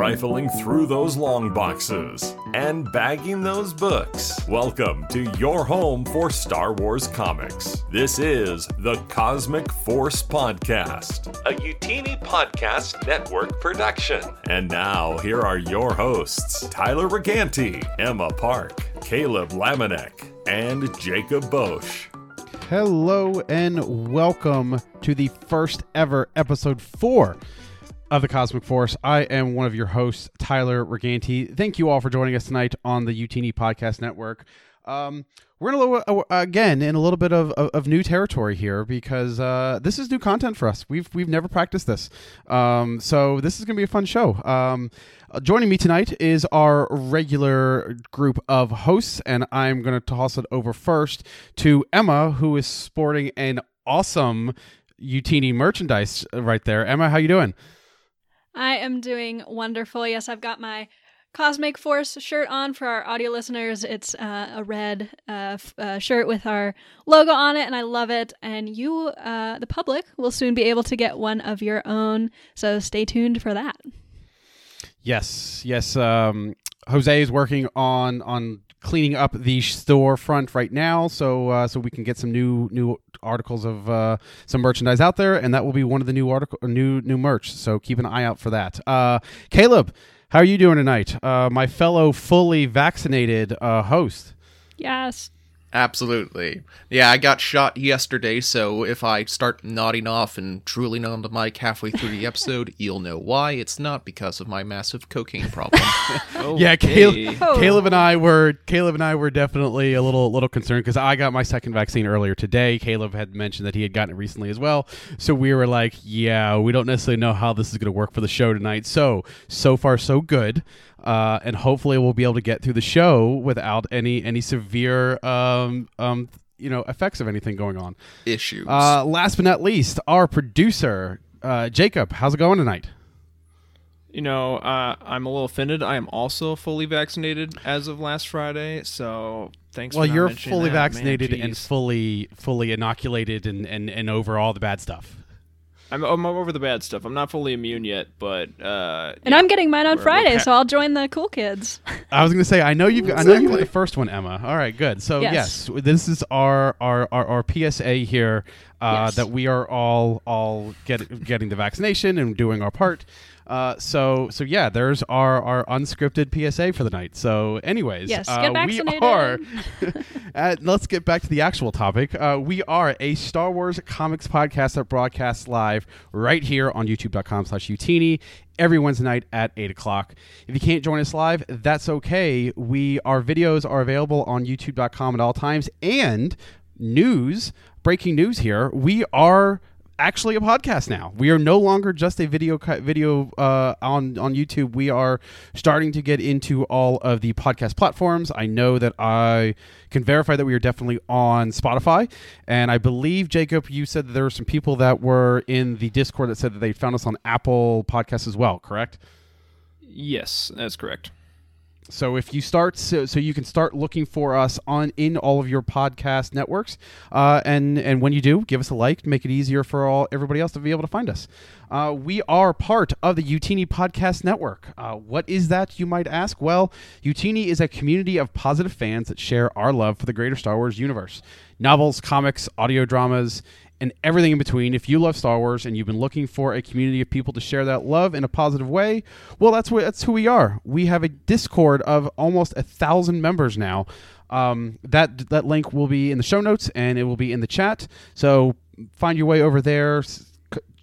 Rifling through those long boxes and bagging those books. Welcome to your home for Star Wars comics. This is the Cosmic Force Podcast, a Utini Podcast Network production. And now, here are your hosts Tyler Reganti, Emma Park, Caleb Lamanek, and Jacob Bosch. Hello and welcome to the first ever episode four of the Cosmic Force. I am one of your hosts, Tyler Reganti. Thank you all for joining us tonight on the Utini Podcast Network. Um, we're in a little, uh, again in a little bit of, of, of new territory here because uh, this is new content for us. We've we've never practiced this, um, so this is going to be a fun show. Um, joining me tonight is our regular group of hosts, and I'm going to toss it over first to Emma, who is sporting an awesome Utini merchandise right there. Emma, how you doing? I am doing wonderful. Yes, I've got my Cosmic Force shirt on for our audio listeners. It's uh, a red uh, f- uh, shirt with our logo on it, and I love it. And you, uh, the public, will soon be able to get one of your own. So stay tuned for that. Yes, yes. Um, Jose is working on on cleaning up the storefront right now, so uh, so we can get some new new articles of uh, some merchandise out there, and that will be one of the new article new new merch. So keep an eye out for that. Uh, Caleb, how are you doing tonight? Uh, my fellow fully vaccinated uh, host. Yes. Absolutely. Yeah, I got shot yesterday, so if I start nodding off and drooling on the mic halfway through the episode, you'll know why. It's not because of my massive cocaine problem. Yeah, Caleb, Oh. Caleb and I were Caleb and I were definitely a little little concerned because I got my second vaccine earlier today. Caleb had mentioned that he had gotten it recently as well, so we were like, "Yeah, we don't necessarily know how this is going to work for the show tonight." So so far so good, uh, and hopefully we'll be able to get through the show without any any severe um um you know effects of anything going on. Issues. Uh, last but not least, our producer uh, Jacob, how's it going tonight? You know, uh, I'm a little offended. I am also fully vaccinated as of last Friday, so thanks. well for not you're fully that, man, vaccinated and fully fully inoculated and, and and over all the bad stuff I'm, I'm over the bad stuff. I'm not fully immune yet, but uh, And yeah. I'm getting mine on We're- we're Friday, pa- so I'll join the cool kids. i was gonna say i know you've got, i know you got the first one emma all right good so yes, Yes. this is our our our, our psa here uh, Yes. that we are all all get, getting the vaccination and doing our part uh, so so yeah there's our our unscripted psa for the night so anyways Yes, uh, get we are Uh, let's get back to the actual topic. Uh, we are a Star Wars comics podcast that broadcasts live right here on youtube.com slash utini every Wednesday night at 8 o'clock. If you can't join us live, that's okay. We Our videos are available on youtube.com at all times. And news, breaking news here, we are actually a podcast now. We are no longer just a video video uh, on on YouTube. We are starting to get into all of the podcast platforms. I know that I can verify that we are definitely on Spotify, and I believe Jacob, you said that there were some people that were in the Discord that said that they found us on Apple Podcasts as well. Correct? yes, that's correct. So if you start, so, so you can start looking for us on in all of your podcast networks, uh, and and when you do, give us a like, make it easier for all everybody else to be able to find us. Uh, we are part of the Utini Podcast Network. Uh, what is that, you might ask? Well, Utini is a community of positive fans that share our love for the greater Star Wars universe, novels, comics, audio dramas, and everything in between. If you love Star Wars and you've been looking for a community of people to share that love in a positive way, well, that's what that's who we are. We have a Discord of almost a thousand members now. Um, that that link will be in the show notes and it will be in the chat. So find your way over there.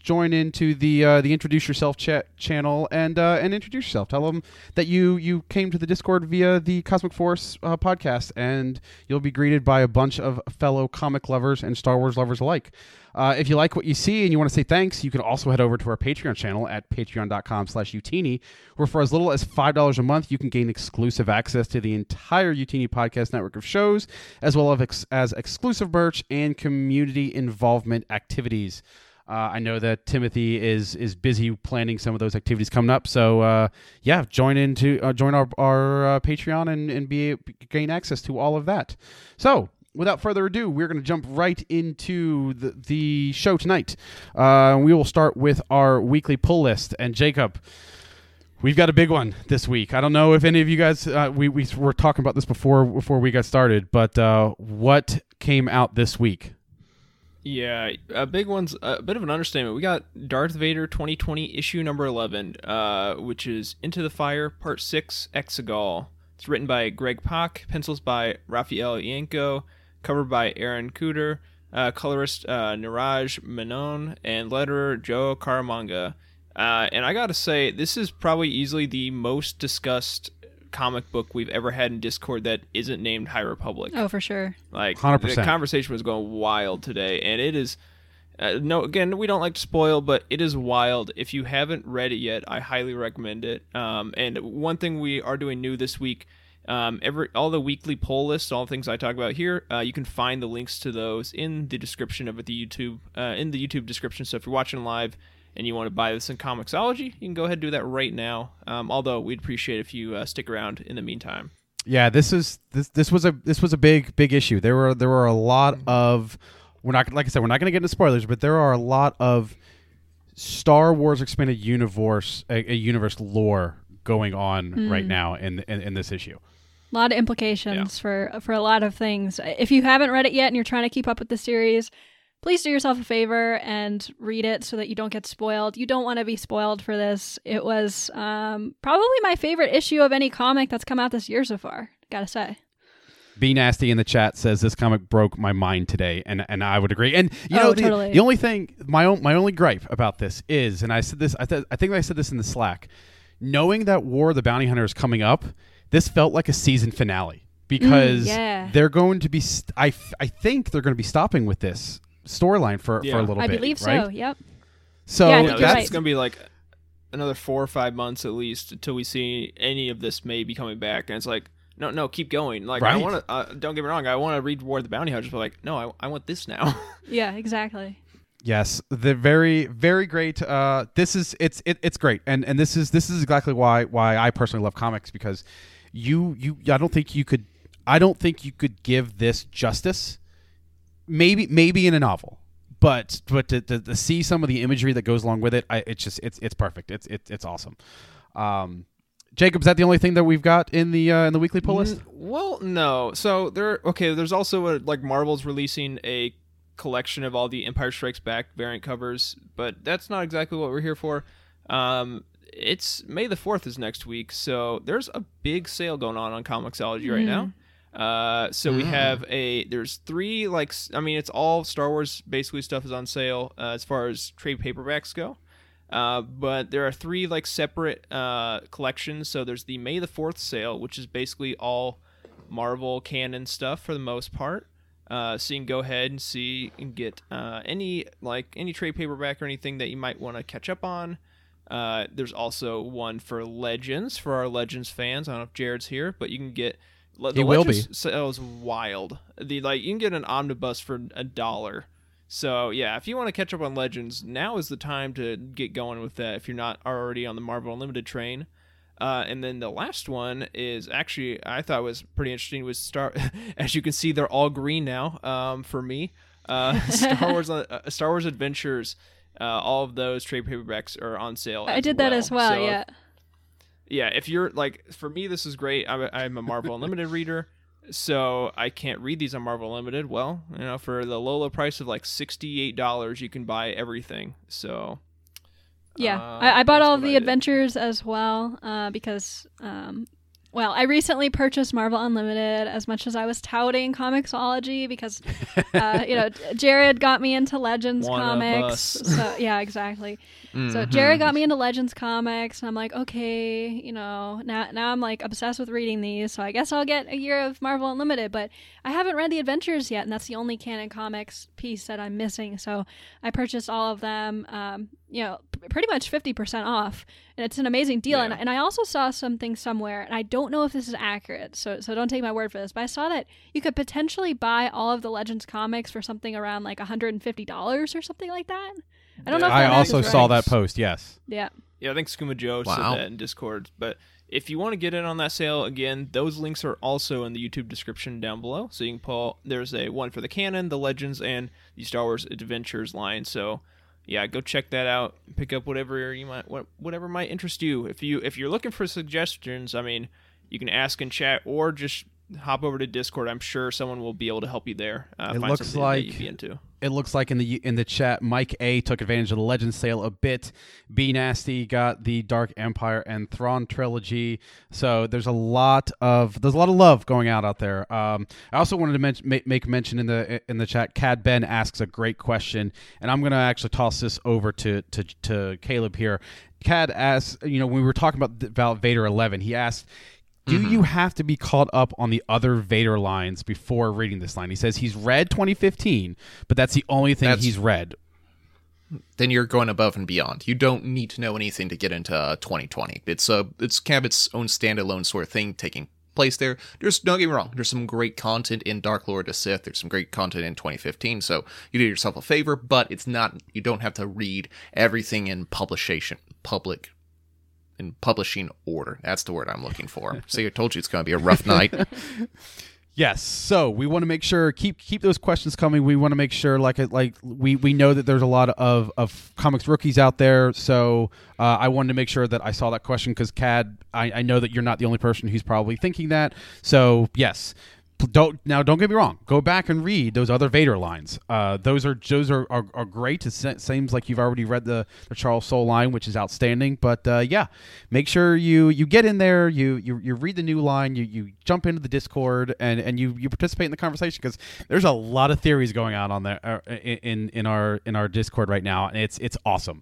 Join into the uh, the introduce yourself chat channel and uh, and introduce yourself. Tell them that you you came to the Discord via the Cosmic Force uh, podcast, and you'll be greeted by a bunch of fellow comic lovers and Star Wars lovers alike. Uh, if you like what you see and you want to say thanks, you can also head over to our Patreon channel at patreon.com slash Utini, where for as little as $5 a month, you can gain exclusive access to the entire Utini podcast network of shows, as well as, ex- as exclusive merch and community involvement activities. Uh, I know that Timothy is is busy planning some of those activities coming up. So uh, yeah, join into uh, join our our uh, Patreon and and be gain access to all of that. So without further ado, we're going to jump right into the, the show tonight. Uh, we will start with our weekly pull list. And Jacob, we've got a big one this week. I don't know if any of you guys uh, we we were talking about this before before we got started, but uh, what came out this week? Yeah, a big one's a bit of an understatement. We got Darth Vader 2020 issue number 11, uh, which is Into the Fire Part 6 Exegol. It's written by Greg Pak, pencils by Rafael Ienco, cover by Aaron Kuder, uh, colorist uh, Niraj Menon, and letterer Joe Caramagna. Uh, and I gotta say, this is probably easily the most discussed comic book we've ever had in Discord that isn't named High Republic. Oh, for sure. Like 100%. the conversation was going wild today, and it is. Uh, no, again, we don't like to spoil, but it is wild. If you haven't read it yet, I highly recommend it. Um, and one thing we are doing new this week, um, every all the weekly poll lists, all the things I talk about here, uh, you can find the links to those in the description of the YouTube, uh, in the YouTube description. So if you're watching live and you want to buy this in Comixology, you can go ahead and do that right now. Um, although we'd appreciate if you uh, stick around in the meantime. Yeah, this is this this was a this was a big big issue. There were there were a lot of we're not like I said we're not going to get into spoilers, but there are a lot of Star Wars expanded universe a, a universe lore going on right now in, in in this issue. A lot of implications for for a lot of things. If you haven't read it yet and you're trying to keep up with the series, please do yourself a favor and read it so that you don't get spoiled. You don't want to be spoiled for this. It was um, probably my favorite issue of any comic that's come out this year so far. Gotta say. Be nasty in the chat says this comic broke my mind today, and and I would agree. And you Oh, know, the, totally. the only thing my own my only gripe about this is, and I said this, I, th- I think I said this in the Slack, knowing that War of the Bounty Hunter is coming up, this felt like a season finale because Mm, yeah. they're going to be. St- I f- I think they're going to be stopping with this storyline for for a little I bit. I believe right? so. Yep. So Yeah, I Yeah, think this you're is right. going to be like another four or five months at least until we see any of this may be coming back. And it's like, no, no, keep going. Like, I want to, uh, don't get me wrong, I want to read War of the Bounty Hunters, but like, no, I, I want this now. Yeah. Exactly. Yes, the very very great. Uh, this is it's it, it's great, and and this is this is exactly why why I personally love comics because you you I don't think you could I don't think you could give this justice. Maybe maybe in a novel, but but to, to, to see some of the imagery that goes along with it, I, it's just it's it's perfect. It's it's it's awesome. Um, Jacob, is that the only thing that we've got in the uh, in the weekly pull list? N- Well, no. So there. Okay, there's also a, like Marvel's releasing a collection of all the Empire Strikes Back variant covers, but that's not exactly what we're here for. Um, it's May the fourth is next week, so there's a big sale going on on Comixology right now. Uh, so we have a there's three like I mean it's all Star Wars basically stuff is on sale uh, as far as trade paperbacks go. Uh, but there are three like separate uh, collections. So there's the May the Fourth sale, which is basically all Marvel canon stuff for the most part. Uh, so you can go ahead and see and get uh, any like any trade paperback or anything that you might want to catch up on. Uh, there's also one for Legends for our Legends fans. I don't know if Jared's here, but you can get. Le- He the will be. sale is wild. The like you can get an omnibus for a dollar. So yeah, if you want to catch up on Legends, now is the time to get going with that. If you're not already on the Marvel Unlimited train, uh, and then the last one is actually I thought was pretty interesting. Was Star, as you can see, they're all green now. Um, for me, uh, Star Wars, uh, Star Wars Adventures, uh, all of those trade paperbacks are on sale. I as did that as well. So if- yeah. if you're like, for me, this is great. I'm a, I'm a Marvel Unlimited reader, so I can't read these on Marvel Unlimited. Well, you know, for the low, low price of like $68, you can buy everything. So, Yeah, Uh, I, I bought all of I the did. adventures as well uh, because, um, well, I recently purchased Marvel Unlimited as much as I was touting Comixology because, uh, you know, Jared got me into Legends One comics. So yeah, exactly. So Mhm. Jared got me into Legends comics, and I'm like, okay, you know, now now I'm like obsessed with reading these, so I guess I'll get a year of Marvel Unlimited. But I haven't read the Adventures yet, and that's the only canon comics piece that I'm missing. So I purchased all of them, um, you know, p- pretty much fifty percent off, and it's an amazing deal. And, and I also saw something somewhere, and I don't know if this is accurate, so so don't take my word for this, but I saw that you could potentially buy all of the Legends comics for something around like hundred and fifty dollars or something like that. I don't know. if I also saw right. that post. Yes. Yeah. Yeah, I think Skuma Joe Wow. said that in Discord. But if you want to get in on that sale, again, those links are also in the YouTube description down below. So you can pull. There's a one for the canon, the Legends, and the Star Wars Adventures line. So yeah, go check that out. Pick up whatever you might, what, whatever might interest you. If you if you're looking for suggestions, I mean, you can ask in chat or just hop over to Discord. I'm sure someone will be able to help you there. Uh, It looks like- that you'd be into. It looks like in the in the chat, Mike A took advantage of the Legend sale a bit. B Nasty got the Dark Empire and Thrawn trilogy. So there's a lot of there's a lot of love going out out there. Um, I also wanted to mention, make, make mention in the in the chat. Cad Bane asks a great question, and I'm gonna actually toss this over to to, to Caleb here. Cad asks, you know, when we were talking about the- about Vader 11, he asked. Do you have to be caught up on the other Vader lines before reading this line? He says he's read 2015, but that's the only thing That's- he's read. then you're going above and beyond. You don't need to know anything to get into uh, 2020. It's a it's kind of its own standalone sort of thing taking place there. There's don't get me wrong. There's some great content in Dark Lord of Sith. There's some great content in 2015. So you do yourself a favor, but it's not. You don't have to read everything in publication public. In publishing order. That's the word I'm looking for. See, I told you it's going to be a rough night. Yes. So we want to make sure keep keep those questions coming. We want to make sure like like we we know that there's a lot of of comics rookies out there. So uh, I wanted to make sure that I saw that question because Cad, I, I know that you're not the only person who's probably thinking that. So yes. Don't now. Don't get me wrong. Go back and read those other Vader lines. Uh, those are those are, are, are great. It seems like you've already read the, the Charles Soule line, which is outstanding. But uh, yeah, make sure you you get in there. You you, you read the new line. You, you jump into the Discord and, and you, you participate in the conversation because there's a lot of theories going on on there uh, in in our in our Discord right now, and it's it's awesome.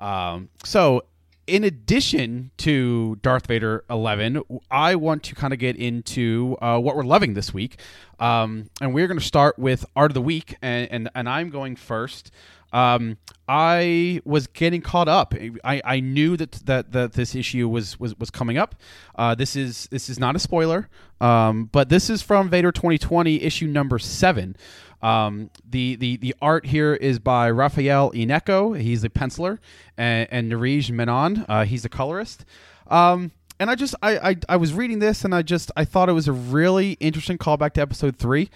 Um, so in addition to Darth Vader 11, I want to kind of get into uh, what we're loving this week. Um, and we're going to start with Art of the Week, and, and, and I'm going first. Um, I was getting caught up. I, I knew that, that that this issue was was, was coming up. Uh, this is this is not a spoiler, um, but this is from Vader 2020 issue number seven. Um, the, the the art here is by Rafael Ienco. He's a penciler, and, and Narij Menon. Uh, he's a colorist. Um, and I just I, I I was reading this, and I just I thought it was a really interesting callback to episode three,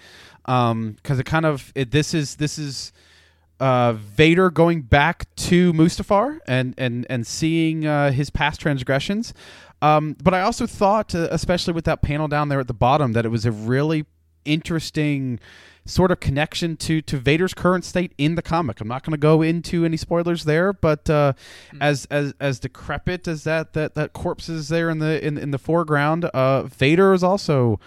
because it kind of it, this is this is uh, Vader going back to Mustafar and and and seeing uh, his past transgressions. Um, but I also thought, uh, especially with that panel down there at the bottom, that it was a really interesting sort of connection to to Vader's current state in the comic. I'm not going to go into any spoilers there, but uh, as as as decrepit as that that that corpse is there in the in in the foreground, uh, Vader is also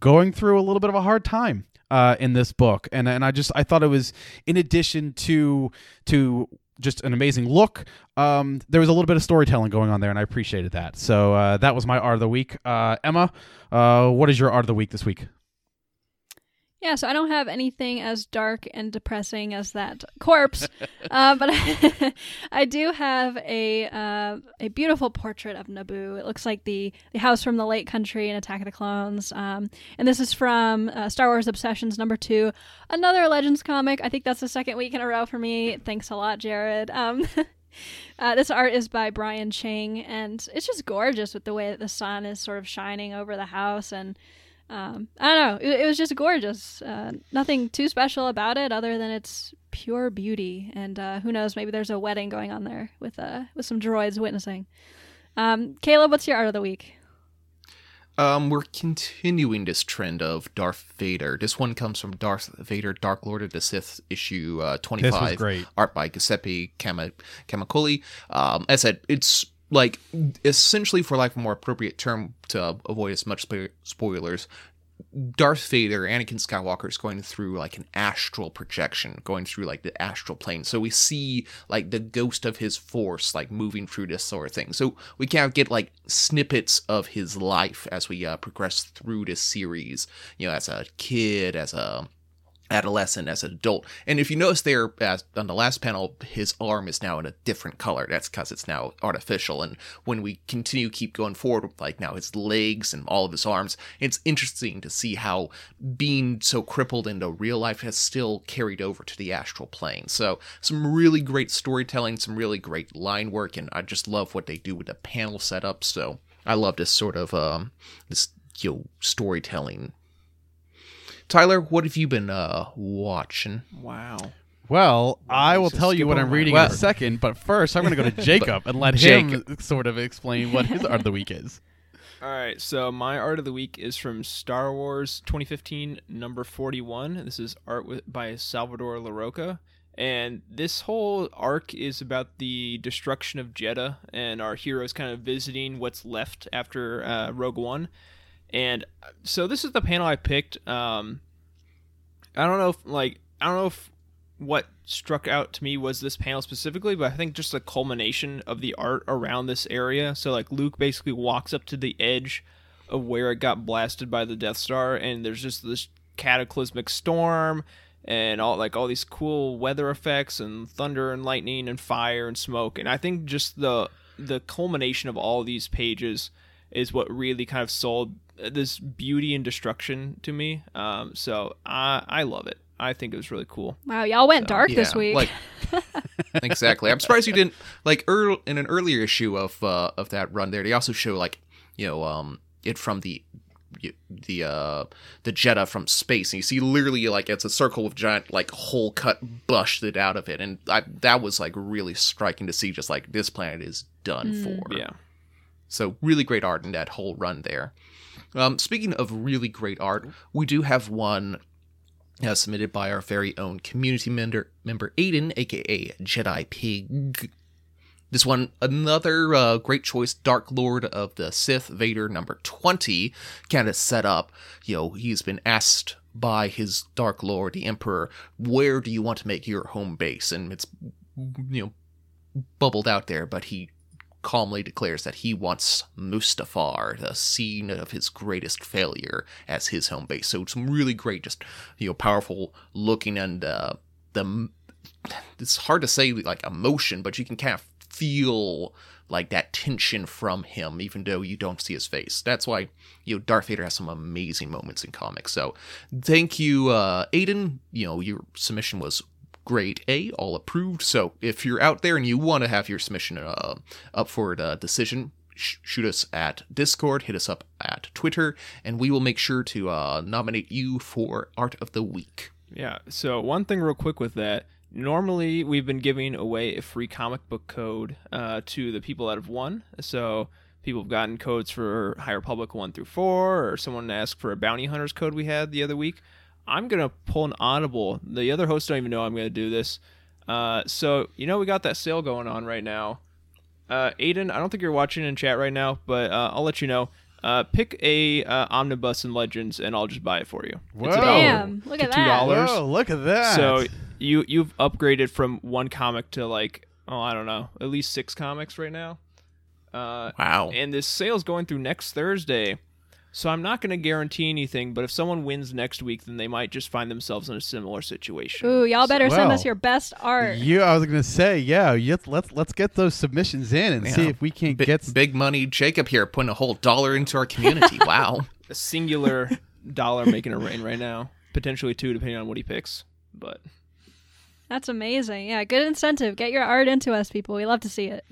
going through a little bit of a hard time uh, in this book, and and I just I thought it was in addition to to just an amazing look. Um, there was a little bit of storytelling going on there, and I appreciated that. So uh, that was my art of the week. Uh, Emma, uh, what is your art of the week this week? Yeah, so I don't have anything as dark and depressing as that corpse, uh, but I do have a uh, a beautiful portrait of Naboo. It looks like the the house from the Lake Country in Attack of the Clones, um, and this is from uh, Star Wars Obsessions number two, another Legends comic. I think that's the second week in a row for me. Thanks a lot, Jared. Um, Uh, this art is by Brian Ching, and it's just gorgeous with the way that the sun is sort of shining over the house. And um, I don't know, it, it was just gorgeous. Uh, nothing too special about it other than it's pure beauty. And uh, who knows, maybe there's a wedding going on there with uh, with some droids witnessing. Um, Caleb, what's your art of the week? Um, we're continuing this trend of Darth Vader. This one comes from Darth Vader, Dark Lord of the Sith, issue uh, 25. great. Art by Giuseppe Cama- Camuncoli. Um, as I said, it's like essentially, for lack of a more appropriate term to avoid as much spoilers, Darth Vader, Anakin Skywalker, is going through like an astral projection, going through like the astral plane. So we see like the ghost of his force, like moving through this sort of thing. So we kind of get like snippets of his life as we uh, progress through this series. You know, as a kid, as a adolescent as an adult. And if you notice there on the last panel, his arm is now in a different color. That's because it's now artificial. And when we continue keep going forward with like now his legs and all of his arms, it's interesting to see how being so crippled into real life has still carried over to the astral plane. So some really great storytelling, some really great line work, and I just love what they do with the panel setup. So I love this sort of um, this you know, storytelling. Tyler, what have you been uh, watching? Wow. Well, I will so tell you what I'm my reading in a second, but first I'm going to go to Jacob and let him sort of explain what his art of the week is. All right, so my art of the week is from Star Wars 2015, number 41. This is art with, by Salvador Larroca. And this whole arc is about the destruction of Jedha and our heroes kind of visiting what's left after uh, Rogue One. And so this is the panel I picked. Um, I don't know if, like, I don't know if what struck out to me was this panel specifically, but I think just the culmination of the art around this area. So like Luke basically walks up to the edge of where it got blasted by the Death Star, and there's just this cataclysmic storm and all like all these cool weather effects and thunder and lightning and fire and smoke. And I think just the the culmination of all these pages is what really kind of sold this beauty and destruction to me. Um, so I I love it. I think it was really cool. Wow, y'all went dark this week. Like exactly. I'm surprised you didn't like earl in an earlier issue of uh, of that run. There, they also show like you know um it from the the uh the Jedha from space, and you see literally like it's a circle with giant like hole cut busted out of it, and I, that was like really striking to see. Just like this planet is done for. Yeah. So really great art in that whole run there. Um, speaking of really great art, we do have one uh, submitted by our very own community member, member Aiden, aka Jedi Pig. This one, another uh, great choice, Dark Lord of the Sith, Vader number 20, kind of set up. You know, he's been asked by his Dark Lord, the Emperor, where do you want to make your home base? And it's, you know, bubbled out there, but he calmly declares that he wants Mustafar, the scene of his greatest failure, as his home base. So it's really great, just you know, powerful looking and uh, the. It's hard to say like emotion, but you can kind of feel like that tension from him, even though you don't see his face. That's why you know Darth Vader has some amazing moments in comics. So thank you, uh, Aiden. You know your submission was great A, all approved. So if you're out there and you want to have your submission uh, up for a decision, sh- shoot us at Discord, hit us up at Twitter, and we will make sure to uh, nominate you for Art of the Week. Yeah. So one thing real quick with that. Normally we've been giving away a free comic book code uh, to the people that have won. So people have gotten codes for High Republic one through four, or someone asked for a Bounty Hunters code we had the other week. I'm gonna pull an audible. The other hosts don't even know I'm gonna do this. Uh, so you know we got that sale going on right now. Uh, Aiden, I don't think you're watching in chat right now, but uh, I'll let you know. Uh, pick a uh, omnibus in Legends, and I'll just buy it for you. It's about Damn, look at that. $2. Whoa, look at that. So you you've upgraded from one comic to like oh I don't know at least six comics right now. Uh, Wow. and this sale's going through next Thursday. So I'm not going to guarantee anything, but if someone wins next week, then they might just find themselves in a similar situation. Ooh, y'all better send us your best art. you, I was gonna say, yeah. You, let's let's get those submissions in and see if we can't Bi- get. big money Jacob here putting a whole dollar into our community. wow. A singular dollar making a rain right now, potentially two depending on what he picks. But That's amazing. Yeah, good incentive. Get your art into us, people. We love to see it.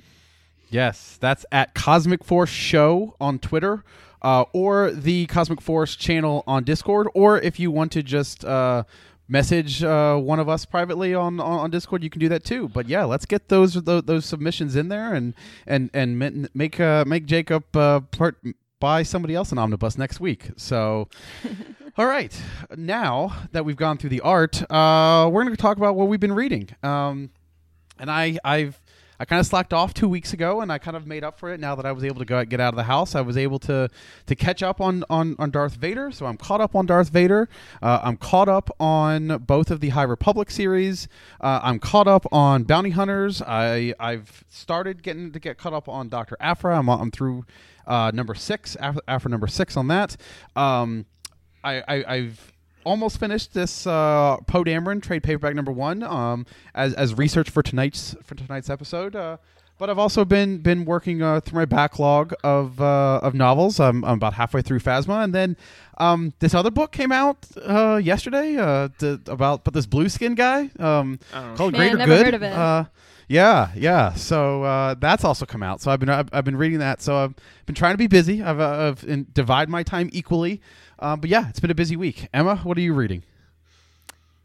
Yes, that's at Cosmic Force Show on Twitter, uh, or the Cosmic Force channel on Discord, or if you want to just uh, message uh, one of us privately on, on, on Discord, you can do that too. But yeah, let's get those those, those submissions in there and and and make uh, make Jacob uh, part buy somebody else an omnibus next week. So. All right. Now that we've gone through the art, uh, we're going to talk about what we've been reading. Um, and I, I've, I kind of slacked off two weeks ago, and I kind of made up for it now that I was able to go get out of the house. I was able to to catch up on on, on Darth Vader, so I'm caught up on Darth Vader. Uh, I'm caught up on both of the High Republic series. Uh, I'm caught up on Bounty Hunters. I I've started getting to get caught up on Doctor Aphra. I'm I'm through uh, number six, Aphra, Aphra number six on that. Um, I, I I've almost finished this uh, Poe Dameron trade paperback number one um, as as research for tonight's for tonight's episode. Uh, but I've also been been working uh, through my backlog of uh, of novels. I'm, I'm about halfway through Phasma, and then um, this other book came out uh, yesterday uh, to, about but this blue skin guy um, I don't know. called Man, Greater never Good. heard of it. Uh, Yeah, yeah. So uh, that's also come out. So I've been I've, I've been reading that. So I've been trying to be busy. I've, uh, I've in, divide my time equally. Um, but yeah, it's been a busy week. Emma, what are you reading?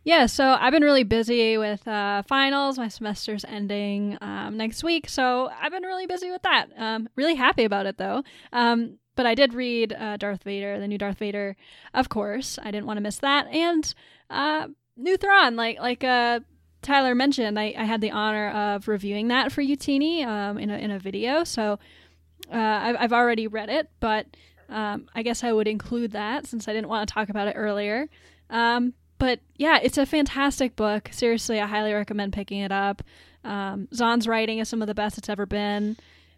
Yeah, so I've been really busy with uh, finals. My semester's ending um, next week, so I've been really busy with that. Um, really happy about it though. Um, but I did read uh, Darth Vader, the new Darth Vader, of course. I didn't want to miss that, and uh, new Thrawn, like like uh, Tyler mentioned, I, I had the honor of reviewing that for Utini um, in a in a video. So uh, I've, I've already read it, but um, I guess I would include that since I didn't want to talk about it earlier. Um, but yeah, it's a fantastic book. Seriously, I highly recommend picking it up. Um, Zahn's writing is some of the best it's ever been.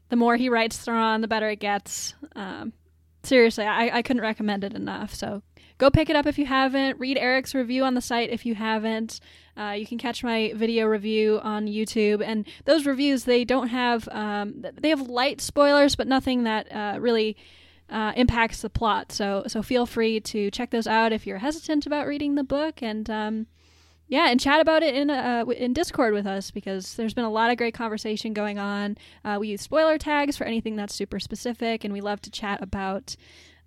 The more he writes Thrawn, the better it gets. Um, seriously, I, I couldn't recommend it enough. So go pick it up if you haven't. Read Eric's review on the site if you haven't. Uh, you can catch my video review on YouTube, and those reviews they don't have um, they have light spoilers, but nothing that uh, really uh, impacts the plot. So so feel free to check those out if you're hesitant about reading the book, and um, yeah, and chat about it in uh, in Discord with us because there's been a lot of great conversation going on. Uh, we use spoiler tags for anything that's super specific, and we love to chat about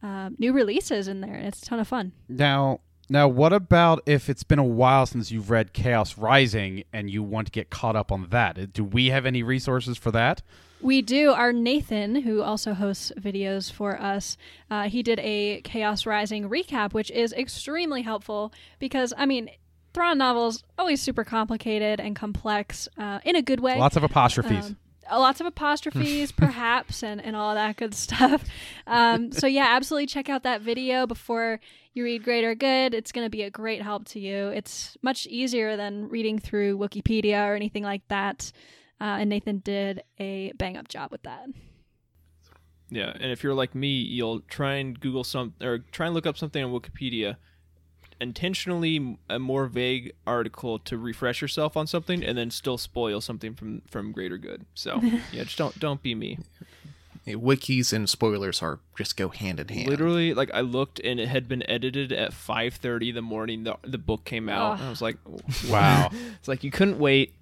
um, new releases in there. It's a ton of fun. Now, now, what about if it's been a while since you've read Chaos Rising and you want to get caught up on that? Do we have any resources for that? We do. Our Nathan, who also hosts videos for us, uh, he did a Chaos Rising recap, which is extremely helpful because, I mean, Thrawn novels always super complicated and complex uh, in a good way. Lots of apostrophes. Um, lots of apostrophes, perhaps, and, and all that good stuff. Um, so, yeah, absolutely check out that video before you read Greater Good. It's going to be a great help to you. It's much easier than reading through Wikipedia or anything like that. Uh, and Nathan did a bang up job with that. Yeah, and if you're like me, you'll try and Google some or try and look up something on Wikipedia, intentionally a more vague article to refresh yourself on something, and then still spoil something from from greater good. So yeah, just don't don't be me. Yeah, wikis and spoilers are just go hand in hand. Literally, like I looked and it had been edited at 5:30 the morning the the book came out, Ugh. and I was like, Wow. it's like you couldn't wait.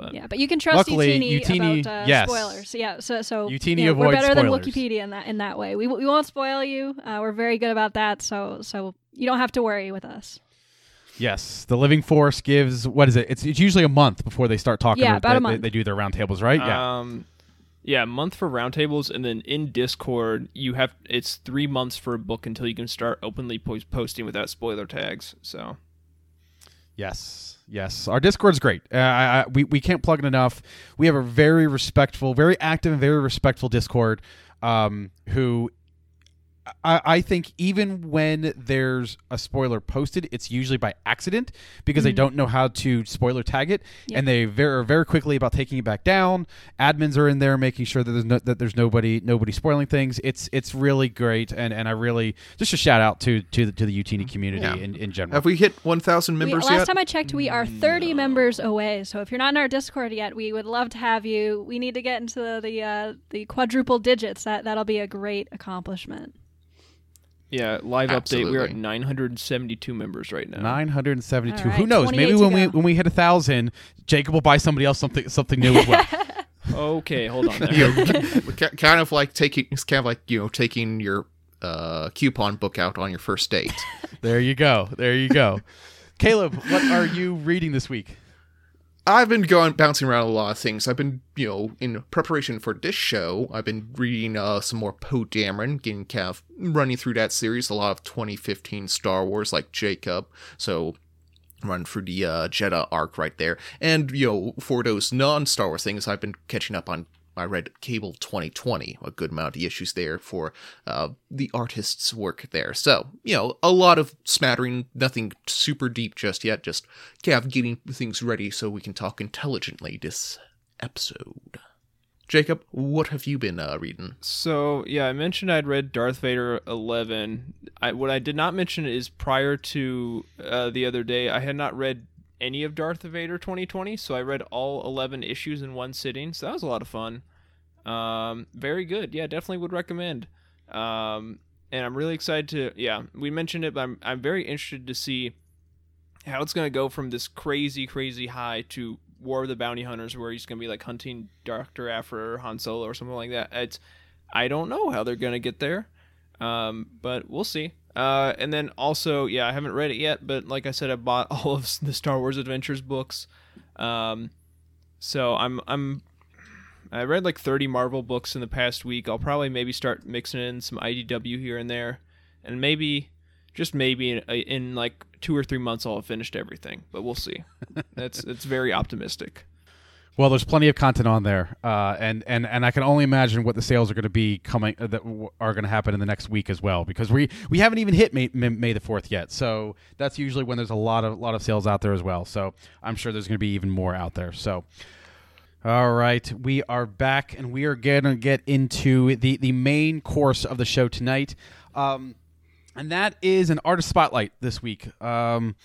But Yeah, but you can trust Luckily, Utini, Utini- about uh, yes. spoilers. Yeah, so so Utini you know, we're avoids better than. Wikipedia in that in that way. We we won't spoil you. Uh, we're very good about that. So so you don't have to worry with us. Yes, the Living Force gives what is it? It's, it's usually a month before they start talking. Yeah, or about a they, month. They, they do their roundtables, right? yeah. Um, yeah, month for roundtables, and then in Discord, you have it's three months for a book until you can start openly po- posting without spoiler tags. So Yes, yes. Our Discord's great. Uh, I, we we can't plug it enough. We have a very respectful, very active, and very respectful Discord. Um, who I, I think even when there's a spoiler posted, it's usually by accident because they don't know how to spoiler tag it, Yep. and they very very quickly about taking it back down. Admins are in there making sure that there's no, that there's nobody nobody spoiling things. It's it's really great, and, and I really just a shout out to to the, to the Utini community Yeah. in, in general. Have we hit 1,000 We, members last yet? time I checked, we are 30 members away. So if you're not in our Discord yet, we would love to have you. We need to get into the the, uh, the quadruple digits. That that'll be a great accomplishment. Yeah, live update. We're at 972 members right now. 972. All Who knows? Maybe when we when we hit a thousand, Jacob will buy somebody else something something new as well. Okay, hold on there. you know, kind of like taking it's kind of like you know taking your uh, coupon book out on your first date. there you go. There you go. Caleb, what are you reading this week? I've been going bouncing around a lot of things. I've been, you know, in preparation for this show, I've been reading uh, some more Poe Dameron, getting kind of running through that series. A lot of 2015 Star Wars, like Jacob. So run through the uh, Jedha arc right there. And you know, for those non-Star Wars things, I've been catching up on. I read Cable 2020, a good amount of issues there for uh, the artist's work there. So, you know, a lot of smattering, nothing super deep just yet, just of getting things ready so we can talk intelligently this episode. Jacob, what have you been uh, reading? So yeah, I mentioned I'd read Darth Vader 11. I, what I did not mention is prior to uh, the other day, I had not read any of Darth Vader 2020, so I read all 11 issues in one sitting. So that was a lot of fun. Um, very good. Yeah, definitely would recommend. Um, and I'm really excited to. Yeah, we mentioned it, but I'm I'm very interested to see how it's to go from this crazy, crazy high to War of the Bounty Hunters, where he's gonna be like hunting Doctor Aphra or Han Solo or something like that. It's I don't know how they're gonna get there, um, but we'll see. Uh, and then also, yeah, I haven't read it yet, but like I said, I bought all of the Star Wars Adventures books. Um, so I'm I'm I read like 30 Marvel books in the past week. I'll probably maybe start mixing in some IDW here and there, and maybe just maybe in, in like two or three months I'll have finished everything. But we'll see. That's it's very optimistic. Well, there's plenty of content on there, uh, and and and I can only imagine what the sales are going to be coming uh, that w- are going to happen in the next week as well, because we we haven't even hit May, May, the fourth yet. So that's usually when there's a lot of lot of sales out there as well. So I'm sure there's going to be even more out there. So. All right, we are back, and we are going to get into the the main course of the show tonight, um, and that is an artist spotlight this week. Um,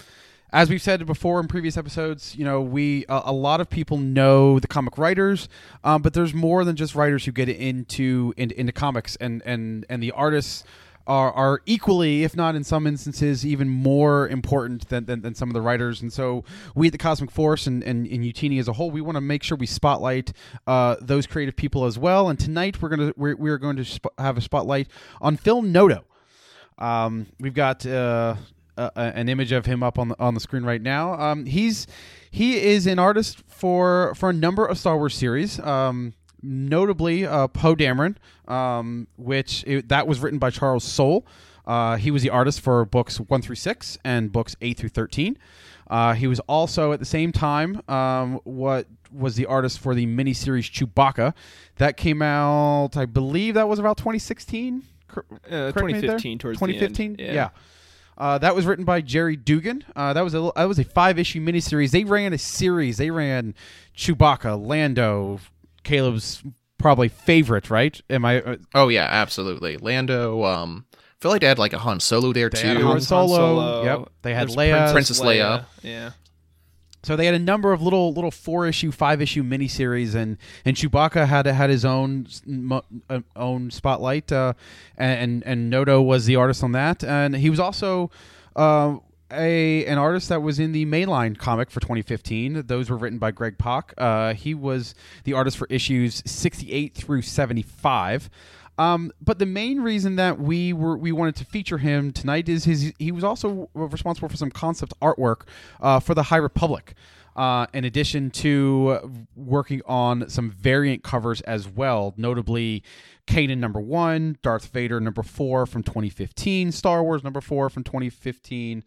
as we've said before in previous episodes, you know, we a, a lot of people know the comic writers, um, but there's more than just writers who get into into, into comics, and and and the artists are, are equally, if not in some instances, even more important than, than, than some of the writers. And so we at the Cosmic Force and, and, and Utini as a whole, we want to make sure we spotlight uh, those creative people as well. And tonight we're gonna we're, we're going to sp- have a spotlight on Phil Noto. Um, we've got uh, uh, an image of him up on the on the screen right now. Um, he's he is an artist for for a number of Star Wars series. Um, notably uh, Poe Dameron, um, which it, that was written by Charles Soule. Uh, he was the artist for books one through six and books eight through thirteen. Uh, he was also at the same time um, what was the artist for the miniseries Chewbacca that came out. I believe that was about 2016. Uh, correct me there? 2015 towards the end. 2015. Yeah. yeah. Uh, that was written by Gerry Duggan. Uh, that was a that was a five issue miniseries. They ran a series. They ran Chewbacca, Lando, Caleb's probably favorite, right? Am I? Uh, Oh yeah, absolutely. Lando. Um, I feel like they had like a Han Solo there They too. had Han Han Solo, yep. They had There's Leia. Princess Leia. Yeah. So they had a number of little little four issue, five issue miniseries, and and Chewbacca had had his own uh, own spotlight, uh, and and Noto was the artist on that, and he was also. Uh, a an artist that was in the mainline comic for 2015. Those were written by Greg Pak. Uh, he was the artist for issues 68 through 75. Um, but the main reason that we were we wanted to feature him tonight is his he was also responsible for some concept artwork uh, for the High Republic. Uh, in addition to working on some variant covers as well, notably Kanan number one, Darth Vader number four from 2015, Star Wars number four from 2015,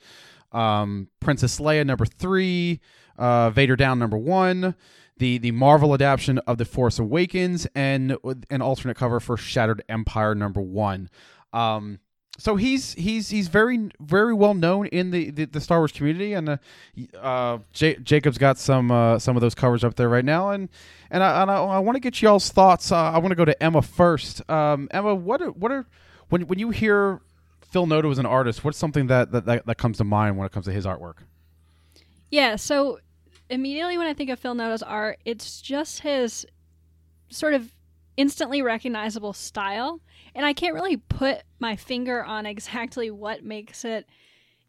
um, Princess Leia number three, uh, Vader Down number one, the the Marvel adaptation of The Force Awakens, and an alternate cover for Shattered Empire number one. Um, so he's he's he's very very well known in the, the, the Star Wars community, and uh, uh, J- Jacob's got some uh, some of those covers up there right now, and and I, and I, I want to get y'all's thoughts. Uh, I want to go to Emma first. Um, Emma, what are, what are when when you hear Phil Noto as an artist, what's something that, that that that comes to mind when it comes to his artwork? Yeah, so immediately when I think of Phil Noto's art, it's just his sort of instantly recognizable style. And I can't really put my finger on exactly what makes it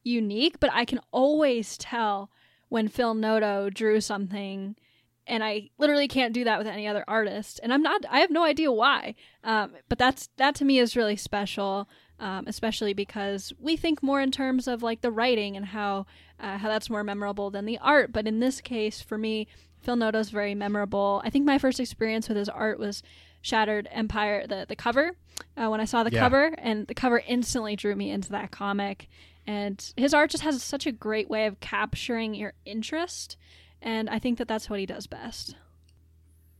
unique, but I can always tell when Phil Noto drew something. And I literally can't do that with any other artist, and I'm not. I have no idea why. Um, but that's that to me is really special, um, especially because we think more in terms of like the writing and how uh, how that's more memorable than the art. But in this case, for me, Phil Noto's very memorable. I think my first experience with his art was Shattered Empire, the the cover. Uh, when I saw the Yeah. cover, and the cover instantly drew me into that comic. And his art just has such a great way of capturing your interest, and I think that that's what he does best.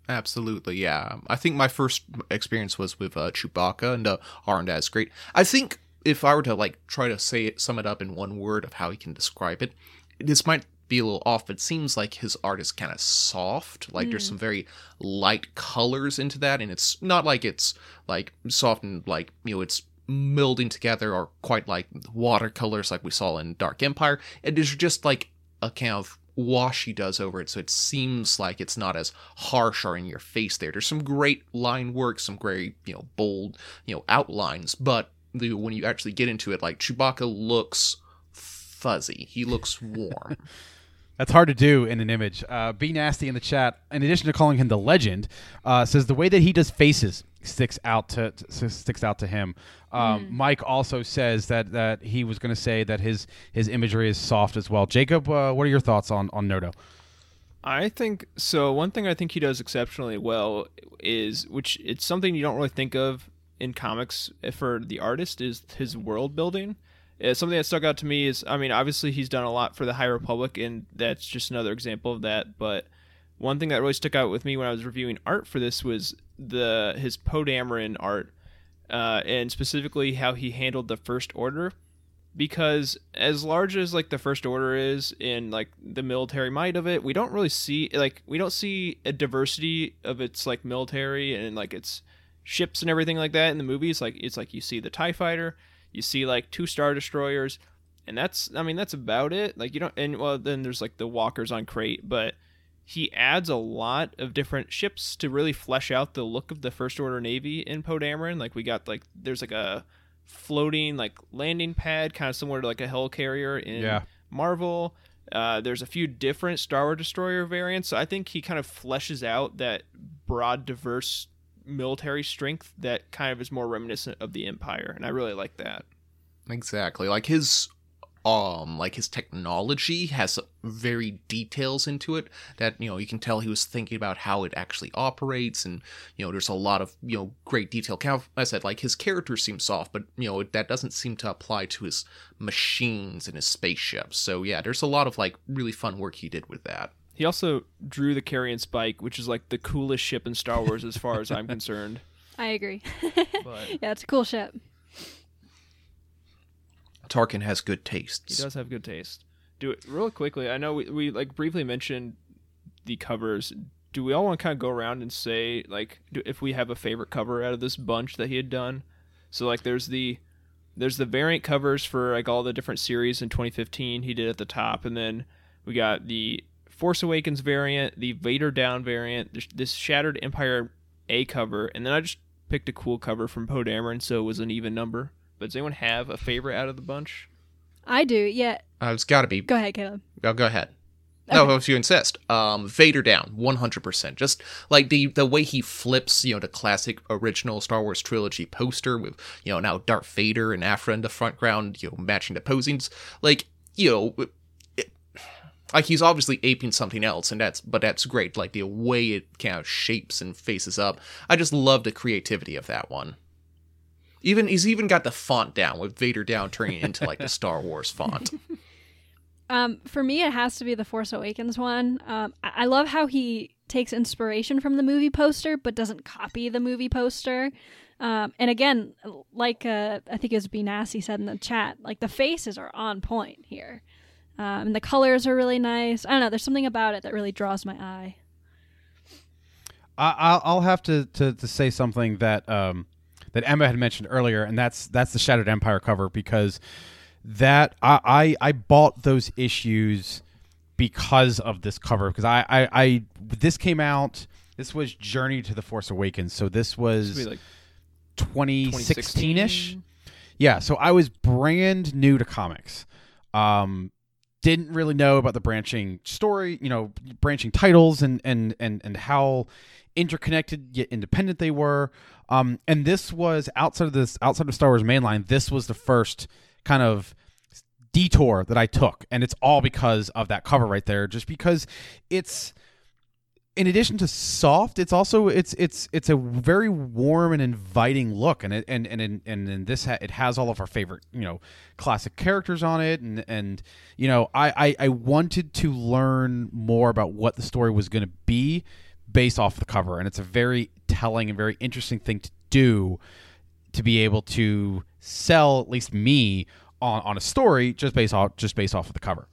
Absolutely, yeah. I think my first experience was with uh, Chewbacca, and uh, Arndaz is great. I think if I were to like try to say it, sum it up in one word of how he can describe it, this might be a little off. But it seems like his art is kind of soft. Like there's some very light colors into that, and it's not like it's like soft and like you know it's melding together or quite like watercolors like we saw in Dark Empire. It is just like a kind of wash he does over it, so it seems like it's not as harsh or in your face there. There's some great line work, some great, you know, bold, you know, outlines, but the, when you actually get into it, like Chewbacca looks fuzzy. He looks warm. That's hard to do in an image. Uh, Be nasty in the chat. In addition to calling him the legend, uh, says the way that he does faces sticks out to, to sticks out to him. Um, Mike also says that that he was going to say that his his imagery is soft as well. Jacob, uh, what are your thoughts on on Noto? I think so. One thing I think he does exceptionally well is, which it's something you don't really think of in comics for the artist, is his world building. Uh, something that stuck out to me is, I mean, obviously he's done a lot for the High Republic, and that's just another example of that. But one thing that really stuck out with me when I was reviewing art for this was the his Poe Dameron art, uh, and specifically how he handled the First Order. Because as large as like the first order is in like the military might of it we don't really see like we don't see a diversity of its like military and like its ships and everything like that in the movies. Like it's like you see the tie fighter you see like two star destroyers and that's i mean that's about it. Like you don't and well then there's like the walkers on Crait but he adds a lot of different ships to really flesh out the look of the first order navy in Poe Dameron. Like we got like there's like a floating like landing pad, kind of similar to like a helicarrier in Yeah. Marvel. Uh, there's a few different Star Wars destroyer variants. So I think he kind of fleshes out that broad, diverse military strength that kind of is more reminiscent of the Empire, and I really like that. Exactly. Like his um like his technology has very details into it that you know you can tell he was thinking about how it actually operates and you know there's a lot of you know great detail Kind of- i said like his character seems soft but you know that doesn't seem to apply to his machines and his spaceships so yeah there's a lot of like really fun work he did with that He also drew the Carrion Spike, which is like the coolest ship in Star Wars as far as I'm concerned. I agree. But yeah, it's a cool ship. Tarkin has good tastes. he does have good taste. Do it real quickly. I know we, we like briefly mentioned the covers. Do we all want to kind of go around and say like do, if we have a favorite cover out of this bunch that he had done? So like there's the there's the variant covers for like all the different series in 2015 he did at the top, and then we got the Force Awakens variant, the Vader Down variant, this, this Shattered Empire A cover, and then I just picked a cool cover from Poe Dameron, so it was an even number. But does anyone have a favorite out of the bunch? I do. Yeah. uh, it's got to be Go ahead, Caleb. Oh, go ahead. No, if you insist. Um, Vader down, one hundred percent. Just like the the way he flips, you know, the classic original Star Wars trilogy poster with, you know, now Darth Vader and Aphra in the front ground, you know, matching the posings. Like, you know, it, like he's obviously aping something else, and that's but that's great. Like the way it kind of shapes and faces up. I just love the creativity of that one. Even he's even got the font down with Vader down turning into like the Star Wars font. Um, for me, it has to be the Force Awakens one. Um, I-, I love how he takes inspiration from the movie poster, but doesn't copy the movie poster. Um, and again, like uh, I think it was B Nasty said in the chat, like the faces are on point here, um, and the colors are really nice. I don't know. There's something about it that really draws my eye. I, I'll, I'll have to, to, to say something that um, that Emma had mentioned earlier, and that's that's the Shattered Empire cover because that I I, I bought those issues because of this cover because I, I I this came out. This was Journey to the Force Awakens, so this was Maybe like 2016 ish. Yeah, so I was brand new to comics. Um, didn't really know about the branching story, you know, branching titles and and and and how interconnected yet independent they were. Um, and this was outside of this outside of Star Wars mainline. This was the first kind of detour that I took, and it's all because of that cover right there. Just because it's in addition to soft, it's also it's it's it's a very warm and inviting look, and it and and and, and this ha- it has all of our favorite you know classic characters on it, and and you know I I, I wanted to learn more about what the story was going to be based off the cover, and it's a very telling and very interesting thing to do to be able to sell at least me on, on a story just based off just based off of the cover.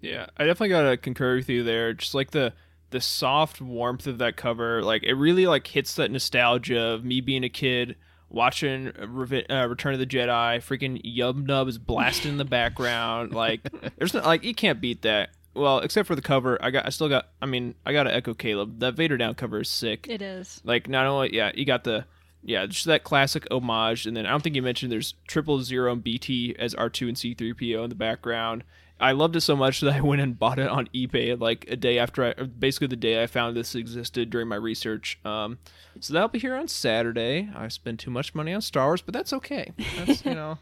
Yeah, I definitely gotta concur with you there. Just like the the soft warmth of that cover, like it really like hits that nostalgia of me being a kid watching Revi- uh, Return of the Jedi. Freaking Yub Nub is blasting in the background. Like there's no like you can't beat that. Well, except for the cover, I got I still got. I mean, I got to echo Caleb. That Vader down cover is sick. It is. Like not only yeah, you got the yeah, just that classic homage, and then I don't think you mentioned there's triple zero and BT as R two and C three PO in the background, I loved it so much that I went and bought it on eBay like a day after I, basically the day I found this existed during my research. Um, so that'll be here on Saturday. I spent too much money on Star Wars, but that's okay. That's you know,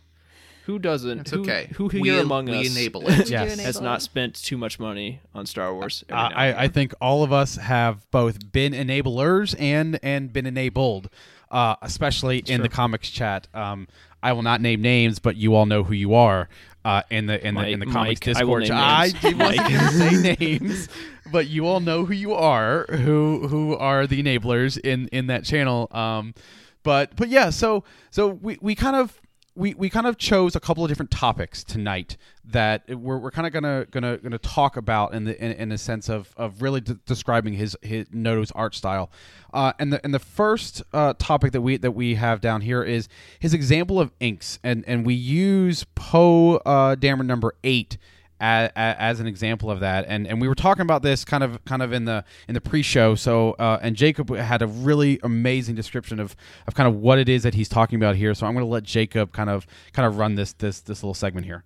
who doesn't? It's who, okay. Who we, here among we us enable it. Yes. Has not spent too much money on Star Wars? every Uh, now and I, I think all of us have both been enablers and and been enabled, uh, especially in the comics chat. Um, I will not name names, but you all know who you are uh, in the in the in the comics Mike, I will Discord. name I names. did wasn't going to say names, but you all know who you are, who who are the enablers in in that channel. Um, but but yeah, so so we we kind of we, we kind of chose a couple of different topics tonight that we're, we're kind of gonna gonna gonna talk about in the in, in a sense of of really de- describing his his Noto's art style, uh, and the and the first uh, topic that we that we have down here is his example of inks, and and we use Poe uh, Dameron number eight as, as an example of that and and we were talking about this kind of kind of in the in the pre-show so uh, and Jacob had a really amazing description of of kind of what it is that he's talking about here so I'm going to let Jacob kind of kind of run this this this little segment here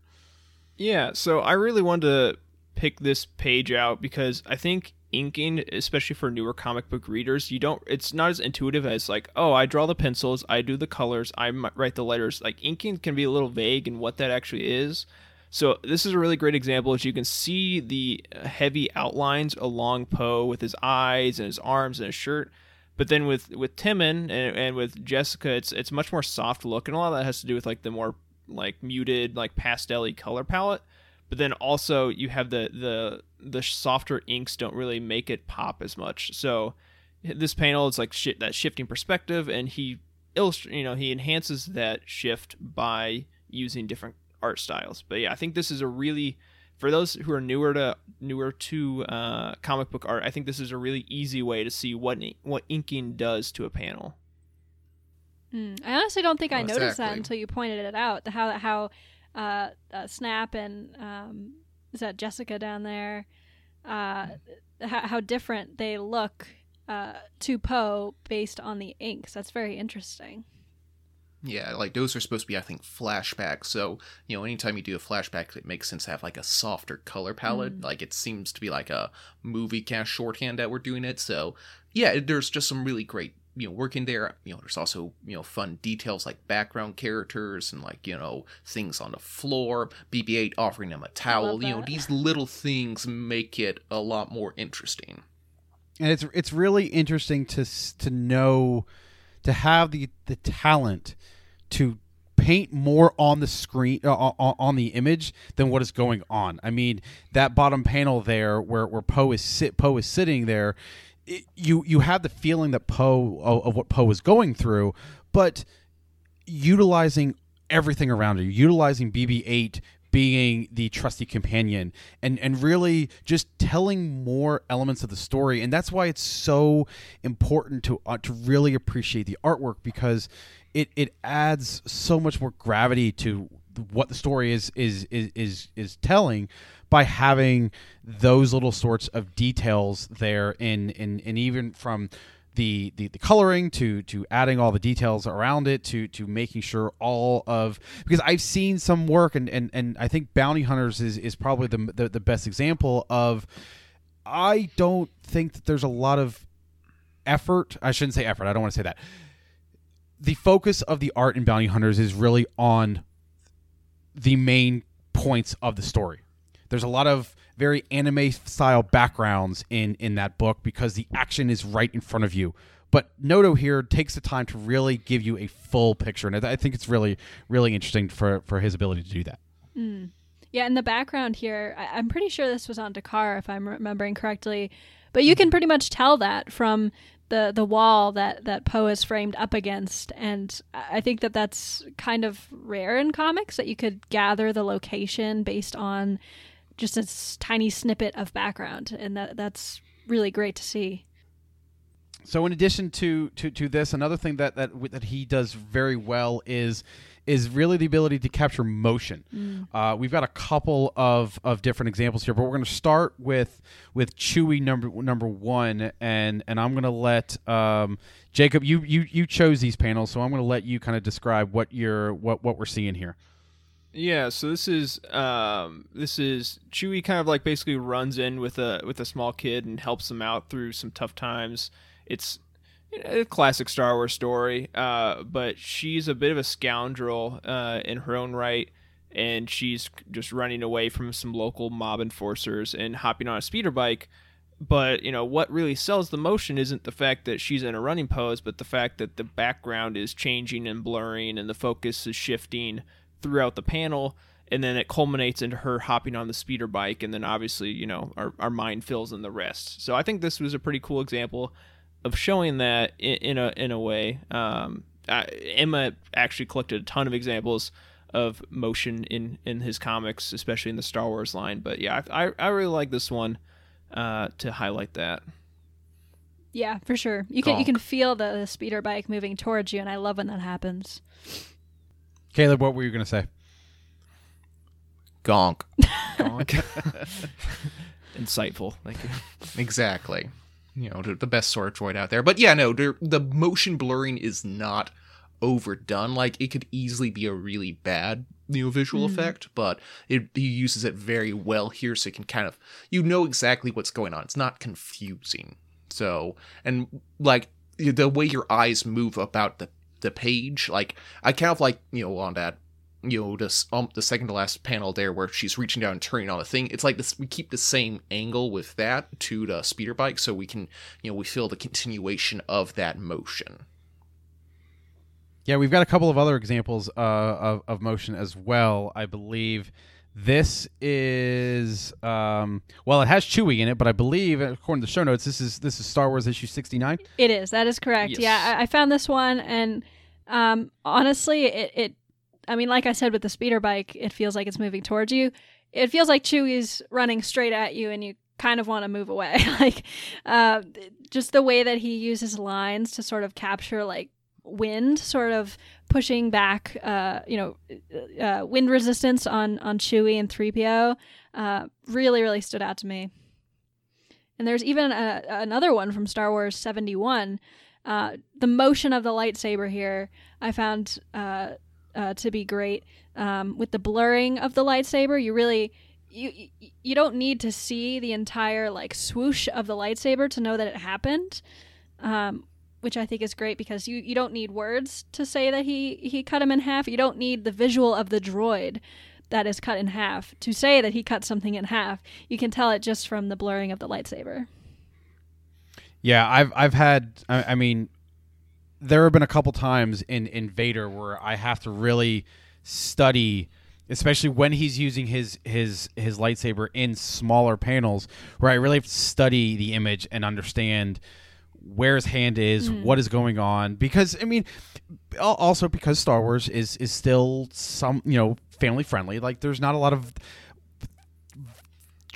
Yeah, so I really wanted to pick this page out because I think inking, especially for newer comic book readers, you don't it's not as intuitive as like, oh, I draw the pencils, I do the colors, I write the letters. Like inking can be a little vague in what that actually is. So this is a really great example as you can see the uh, heavy outlines along Poe with his eyes and his arms and his shirt. But then with with Temmin and, and with Jessica, it's it's much more soft look, and a lot of that has to do with like the more like muted, like pastel color palette. But then also you have the the the softer inks don't really make it pop as much. So this panel is like shi that shifting perspective, and he illustr you know he enhances that shift by using different art styles. But yeah, I think this is a really for those who are newer to newer to uh, comic book art, I think this is a really easy way to see what what inking does to a panel. Mm. I honestly don't think I noticed that until you pointed it out. How how uh, uh, Snap and um, is that Jessica down there? Uh, how, how different they look uh, to Poe based on the inks. That's very interesting. Yeah, like those are supposed to be, I think, flashbacks. So, you know, anytime you do a flashback, it makes sense to have like a softer color palette. Like it seems to be like a movie kind of shorthand that we're doing it. So, yeah, there's just some really great, you know, work in there. You know, there's also, you know, fun details like background characters and like, you know, things on the floor. BB 8 offering them a towel. You know, these little things make it a lot more interesting. and it's it's really interesting to to know to have the the talent to paint more on the screen uh, on, on the image than what is going on. I mean, that bottom panel there where where Poe is sit Poe is sitting there, it, you you have the feeling that Poe of, of what Poe is going through, but utilizing everything around you, utilizing BB-8 being the trusty companion and and really just telling more elements of the story. And that's why it's so important to uh, to really appreciate the artwork because it it adds so much more gravity to what the story is is is is, is telling by having those little sorts of details there in in and even from the, the, the coloring to to adding all the details around it to to making sure all of because I've seen some work and and, and I think Bounty Hunters is, is probably the, the the best example of I don't think that there's a lot of effort I shouldn't say effort I don't want to say that the focus of the art in Bounty Hunters is really on the main points of the story. There's a lot of very anime style backgrounds in in that book because the action is right in front of you. But Noto here takes the time to really give you a full picture, and I think it's really really interesting for for his ability to do that. Hmm. Yeah, in the background here, I- I'm pretty sure this was on D'Qar, if I'm remembering correctly. But you can mm-hmm. pretty much tell that from the the wall that that Poe is framed up against, and I think that that's kind of rare in comics that you could gather the location based on just a tiny snippet of background, and that that's really great to see. So in addition to to, to this, another thing that, that that he does very well is is really the ability to capture motion. Uh, we've got a couple of, of different examples here, but we're going to start with with Chewy number number one, and and I'm going to let um, Jacob. You you you chose these panels, so I'm going to let you kind of describe what you're what what we're seeing here. Yeah, so this is um this is Chewie kind of like basically runs in with a with a small kid and helps them out through some tough times. It's a classic Star Wars story, uh, but she's a bit of a scoundrel uh, in her own right, and she's just running away from some local mob enforcers and hopping on a speeder bike. But you know what really sells the motion isn't the fact that she's in a running pose, but the fact that the background is changing and blurring and the focus is shifting throughout the panel and then it culminates into her hopping on the speeder bike and then obviously you know our, our mind fills in the rest so i think this was a pretty cool example of showing that in, in a in a way um, I, emma actually collected a ton of examples of motion in in his comics especially in the star wars line but yeah i, I, really like this one uh, to highlight that Yeah, for sure. You can you can feel the, the speeder bike moving towards you, and I love when that happens. Caleb, what were you going to say? Gonk. Gonk. insightful thank you Exactly. You know, the- the best sort of droid out there. But yeah, no, the, the motion blurring is not overdone. Like, it could easily be a really bad, you know, visual hmm. effect, but it, he uses it very well here, so you can kind of, you know exactly what's going on. It's not confusing. So, and like, the way your eyes move about the, the page, like, I kind of like, you know, on that you know this um the second to last panel there where she's reaching down and turning on a thing it's like this we keep the same angle with that to the speeder bike so we can you know we feel the continuation of that motion Yeah, we've got a couple of other examples uh, of, of motion as well. I believe this is um, well, it has Chewie in it, but I believe, according to the show notes, this is this is Star Wars issue sixty nine. It is. That is correct. Yes. Yeah, I, I found this one, and um, honestly, it, it. I mean, like I said with the speeder bike, it feels like it's moving towards you. It feels like Chewie's running straight at you, and you kind of want to move away. like, uh, just the way that he uses lines to sort of capture like wind, sort of pushing back. Uh, you know, uh, wind resistance on on Chewie and three PO. Uh, really, really stood out to me. And there's even a, another one from Star Wars 71. Uh, the motion of the lightsaber here I found uh, uh, to be great. Um, with the blurring of the lightsaber, you really you- you don't need to see the entire like swoosh of the lightsaber to know that it happened. Um, which I think is great because you, you don't need words to say that he, he cut him in half. You don't need the visual of the droid that is cut in half to say that he cut something in half. You can tell it just from the blurring of the lightsaber. Yeah, I've I've had. I, I mean, there have been a couple times in in Vader where I have to really study, especially when he's using his his his lightsaber in smaller panels, where I really have to study the image and understand where his hand is, mm. what is going on. Because I mean, also because Star Wars is is still some you know family friendly. Like, there's not a lot of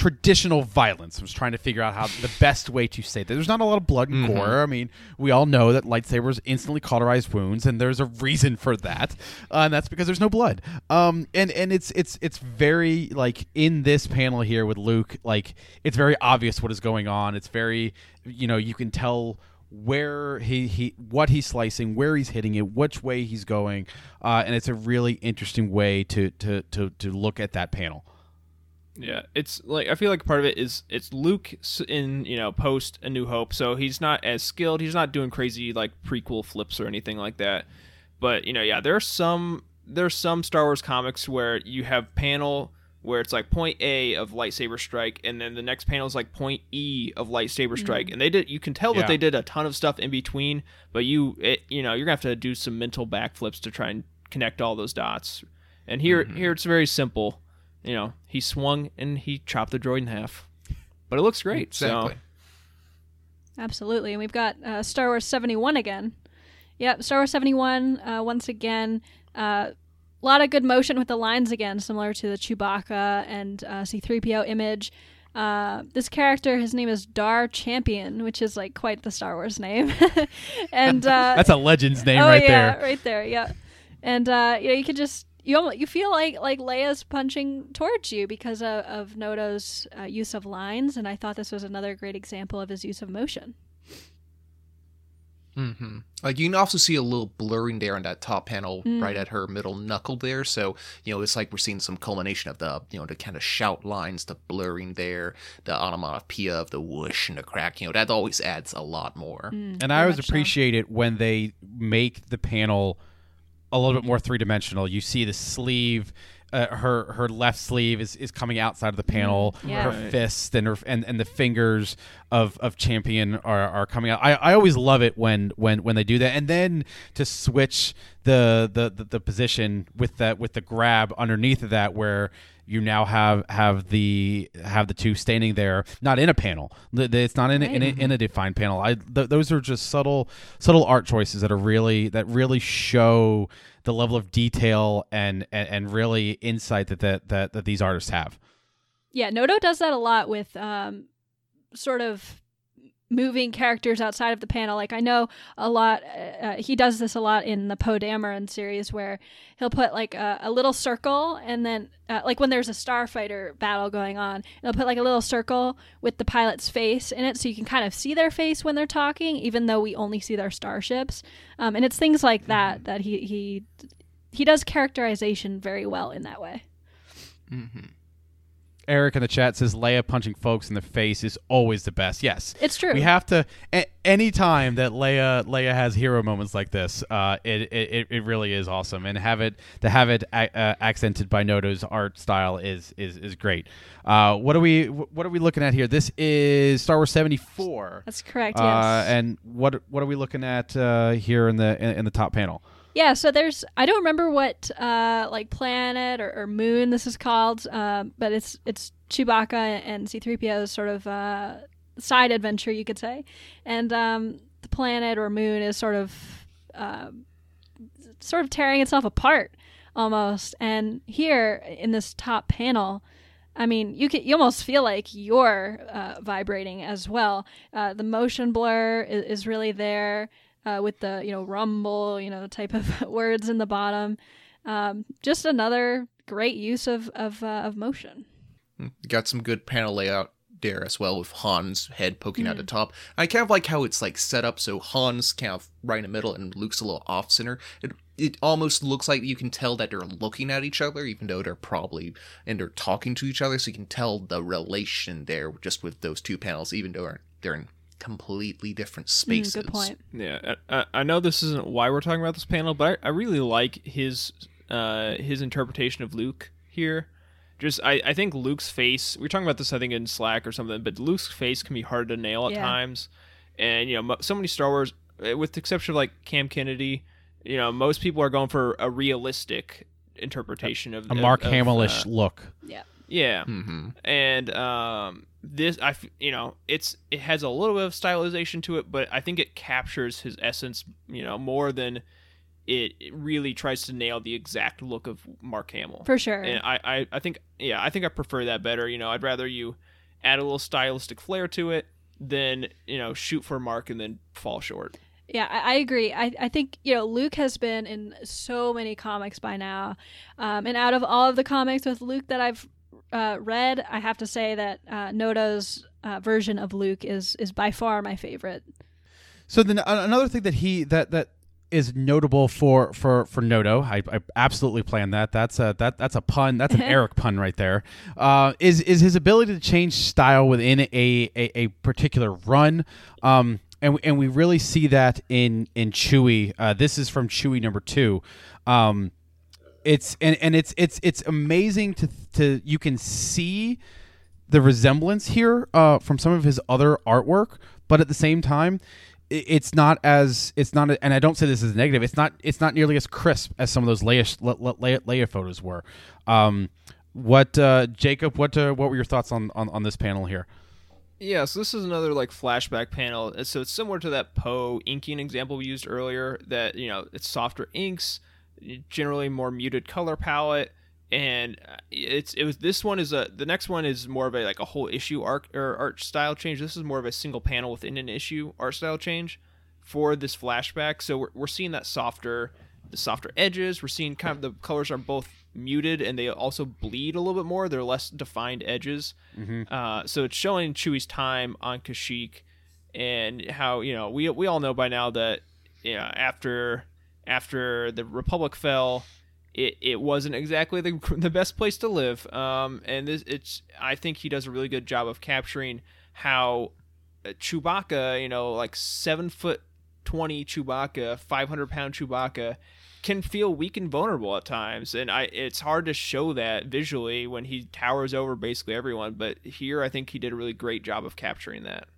traditional violence. I was trying to figure out how the best way to say that. There's not a lot of blood and gore. I mean, we all know that lightsabers instantly cauterize wounds, and there's a reason for that, uh, and that's because there's no blood. Um, and and it's it's it's very like in this panel here with Luke, like it's very obvious what is going on. It's very you know you can tell where he, he what he's slicing, where he's hitting it, which way he's going, uh, and it's a really interesting way to to to to look at that panel. Yeah, it's like I feel like part of it is it's Luke in you know post A New Hope, so he's not as skilled. He's not doing crazy like prequel flips or anything like that. But you know, yeah, there are some there's some Star Wars comics where you have panel where it's like point A of lightsaber strike, and then the next panel is like point E of lightsaber mm-hmm. strike, and they did you can tell Yeah. that they did a ton of stuff in between. But you it, you know you're gonna have to do some mental backflips to try and connect all those dots. And here mm-hmm. here it's very simple you know, he swung and he chopped the droid in half. But it looks great. exactly So Absolutely. And we've got uh, Star Wars 71 again. Yep, Star Wars 71, uh, once again. A lot of good motion with the lines again, similar to the Chewbacca and uh, C3PO image. Uh, this character, his name is Dar Champion, which is like quite the Star Wars name. and uh, That's a legend's name oh right yeah, there. right there, yeah. And uh, you know, you could just you almost, you feel like like Leia's punching towards you because of, of Noto's uh, use of lines, and I thought this was another great example of his use of motion. hmm Like you can also see a little blurring there on that top panel, Mm. right at her middle knuckle there. So you know, it's like we're seeing some culmination of the you know the kind of shout lines, the blurring there, the onomatopoeia of the whoosh and the crack. You know, that always adds a lot more. Mm, and I always much so. appreciate it when they make the panel a little bit more three dimensional. You see the sleeve, uh, her her left sleeve is, is coming outside of the panel. Yeah. Her Right. fist and her and, and the fingers of, of champion are, are coming out. I, I always love it when, when when they do that, and then to switch the the, the, the position with that with the grab underneath of that where you now have have the have the two standing there, not in a panel. It's not in a, in, a, in a defined panel. I th- those are just subtle subtle art choices that are really that really show the level of detail and and, and really insight that, that that that these artists have. Yeah, Noto does that a lot with um, sort of moving characters outside of the panel. Like I know a lot. Uh, uh, he does this a lot in the Poe Dameron series, where he'll put like a, a little circle, and then uh, like when there's a starfighter battle going on, he'll put like a little circle with the pilot's face in it, so you can kind of see their face when they're talking, even though we only see their starships. Um, and it's things like that that he he he does characterization very well in that way. hmm Eric in the chat says Leia punching folks in the face is always the best. Yes, It's true. we have to. A- any time that Leia Leia has hero moments like this, uh, it, it it really is awesome, and have it to have it a- uh, accented by Noto's art style is is is great. Uh, what are we what are we looking at here? This is Star Wars seventy four. That's correct. Uh, yes. and what what are we looking at uh, here in the in, in the top panel? Yeah, so there's I don't remember what uh, like planet or, or moon this is called, um, but it's it's Chewbacca and C-3PO's sort of uh, side adventure, you could say, and um, the planet or moon is sort of um sort of tearing itself apart almost. And here in this top panel, I mean, you can you almost feel like you're uh, vibrating as well. Uh, the motion blur is, is really there uh, with the you know rumble, you know type of words in the bottom. Um, just another great use of of, uh, of motion. Got some good panel layout there as well with Han's head poking out the top. I kind of like how it's like set up so Han's kind of right in the middle and Luke's a little off center. It it almost looks like you can tell that they're looking at each other, even though they're probably and they're talking to each other. So you can tell the relation there just with those two panels, even though they're, they're in completely different Mm, spaces. good point. Yeah, I, I- I know this isn't why we're talking about this panel, but I, I really like his uh, his interpretation of Luke here. Just I, I think Luke's face. We are talking about this I think in Slack or something, but Luke's face can be hard to nail at Yeah. times, and you know so many Star Wars, eh, with the exception of like Cam Kennedy, you know most people are going for a realistic interpretation of A Mark of, Hamill-ish uh, look. yeah, hmm and um, this I you know it's it has a little bit of stylization to it, but I think it captures his essence, you know, more than it, it really tries to nail the exact look of Mark Hamill. For sure. And I, I I think yeah I think I prefer that better. You know, I'd rather you add a little stylistic flair to it than you know shoot for Mark and then fall short. Yeah, I, I agree. I, I think, you know, Luke has been in so many comics by now. Um, and out of all of the comics with Luke that I've uh, read, I have to say that uh, Noto's uh, version of Luke is, is by far my favorite. So then another thing that he that that is notable for for for Noto, I, I absolutely planned that. That's a that that's a pun. That's an Eric pun right there. Uh, is is his ability to change style within a a, a particular run. Um, and and we really see that in in Chewy. Uh, this is from Chewy number two. Um, it's and, and it's it's it's amazing to to you can see the resemblance here uh, from some of his other artwork, but at the same time, it's not as it's not, and I don't say this as negative. It's not it's not nearly as crisp as some of those Leia, Leia photos were. Um, what uh, Jacob? What uh, what were your thoughts on, on on this panel here? Yeah, so this is another like flashback panel. So it's similar to that Poe inking example we used earlier. That you know it's softer inks, generally more muted color palette, and uh, it's it was this one is a the next one is more of a like a whole issue art or art style change. This is more of a single panel within an issue art style change for this flashback. So we're we're seeing that softer the softer edges. We're seeing kind of the colors are both muted and they also bleed a little bit more. They're less defined edges. Uh, so it's showing Chewie's time on Kashyyyk and how you know we we all know by now that you know, after after the Republic fell, it, it wasn't exactly the the best place to live. Um, and this it's I think he does a really good job of capturing how uh, Chewbacca, you know, like seven foot twenty Chewbacca, five hundred pound Chewbacca, can feel weak and vulnerable at times, and I it's hard to show that visually when he towers over basically everyone. But here, I think he did a really great job of capturing that.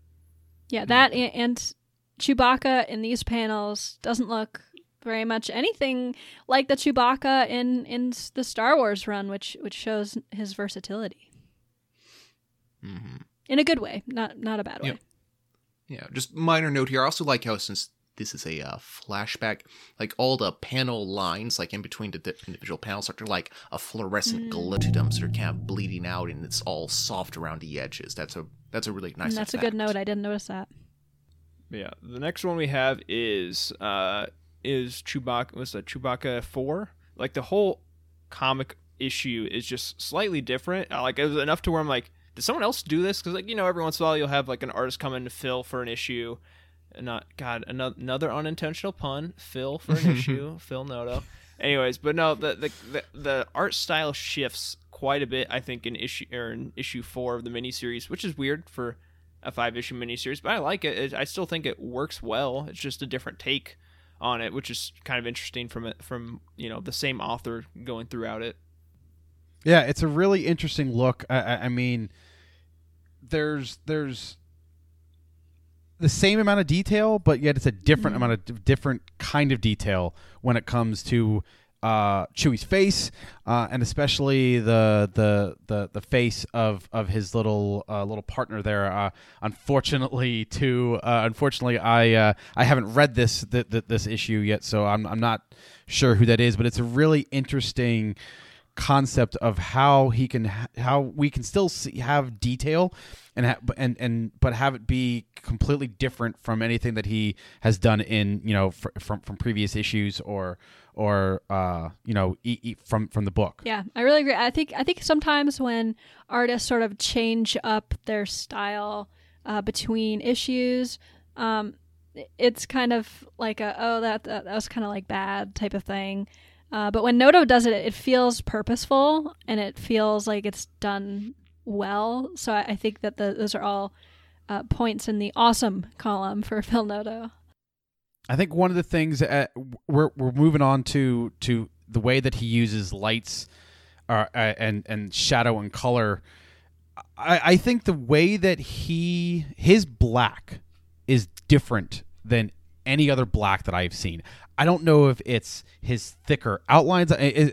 Yeah, that and, and Chewbacca in these panels doesn't look very much anything like the Chewbacca in in the Star Wars run, which which shows his versatility hmm in a good way, not not a bad way. Yeah, just minor note here. I also like how since this is a uh, flashback, like all the panel lines, like in between the di- individual panels, are like a fluorescent glow to them, so they're kind of bleeding out, and it's all soft around the edges. That's a that's a really nice. and that's a good note. I didn't notice that. Yeah, the next one we have is uh is Chewbacca was that Chewbacca 4? Like the whole comic issue is just slightly different. Uh, Like it was enough to where I'm like, did someone else do this? Cuz like, you know, every once in a while you'll have like an artist come in to fill for an issue. Not god, another another unintentional pun, fill for an issue, Phil Noto. Anyways, but no, the, the the the art style shifts quite a bit I think in issue or in issue 4 of the miniseries, which is weird for a five issue miniseries, but I like it. it. I still think it works well. It's just a different take on it, which is kind of interesting from it from you know the same author going throughout it. Yeah, it's a really interesting look. I, I, I mean, there's there's the same amount of detail, but yet it's a different mm-hmm. amount of different kind of detail when it comes to uh, Chewie's face, uh, and especially the the the the face of of his little uh, little partner there. Uh, unfortunately, too, uh, unfortunately, I uh, I haven't read this th- th- this issue yet, so I'm I'm not sure who that is. But it's a really interesting concept of how he can how we can still see, have detail and ha- and and but have it be completely different from anything that he has done in you know fr- from from previous issues or or uh you know e- e- from from the book Yeah, I really agree. I think I think sometimes when artists sort of change up their style uh, between issues, um, it's kind of like a oh that that, that was kind of like bad type of thing. Uh, but when Noto does it, it feels purposeful and it feels like it's done well. So I, I think that the, those are all uh, points in the awesome column for Phil Noto. I think one of the things uh, we're we're moving on to to the way that he uses lights, uh, uh, and and shadow and color. I, I think the way that he his black is different than any other black that I've seen. I don't know if it's his thicker outlines. I,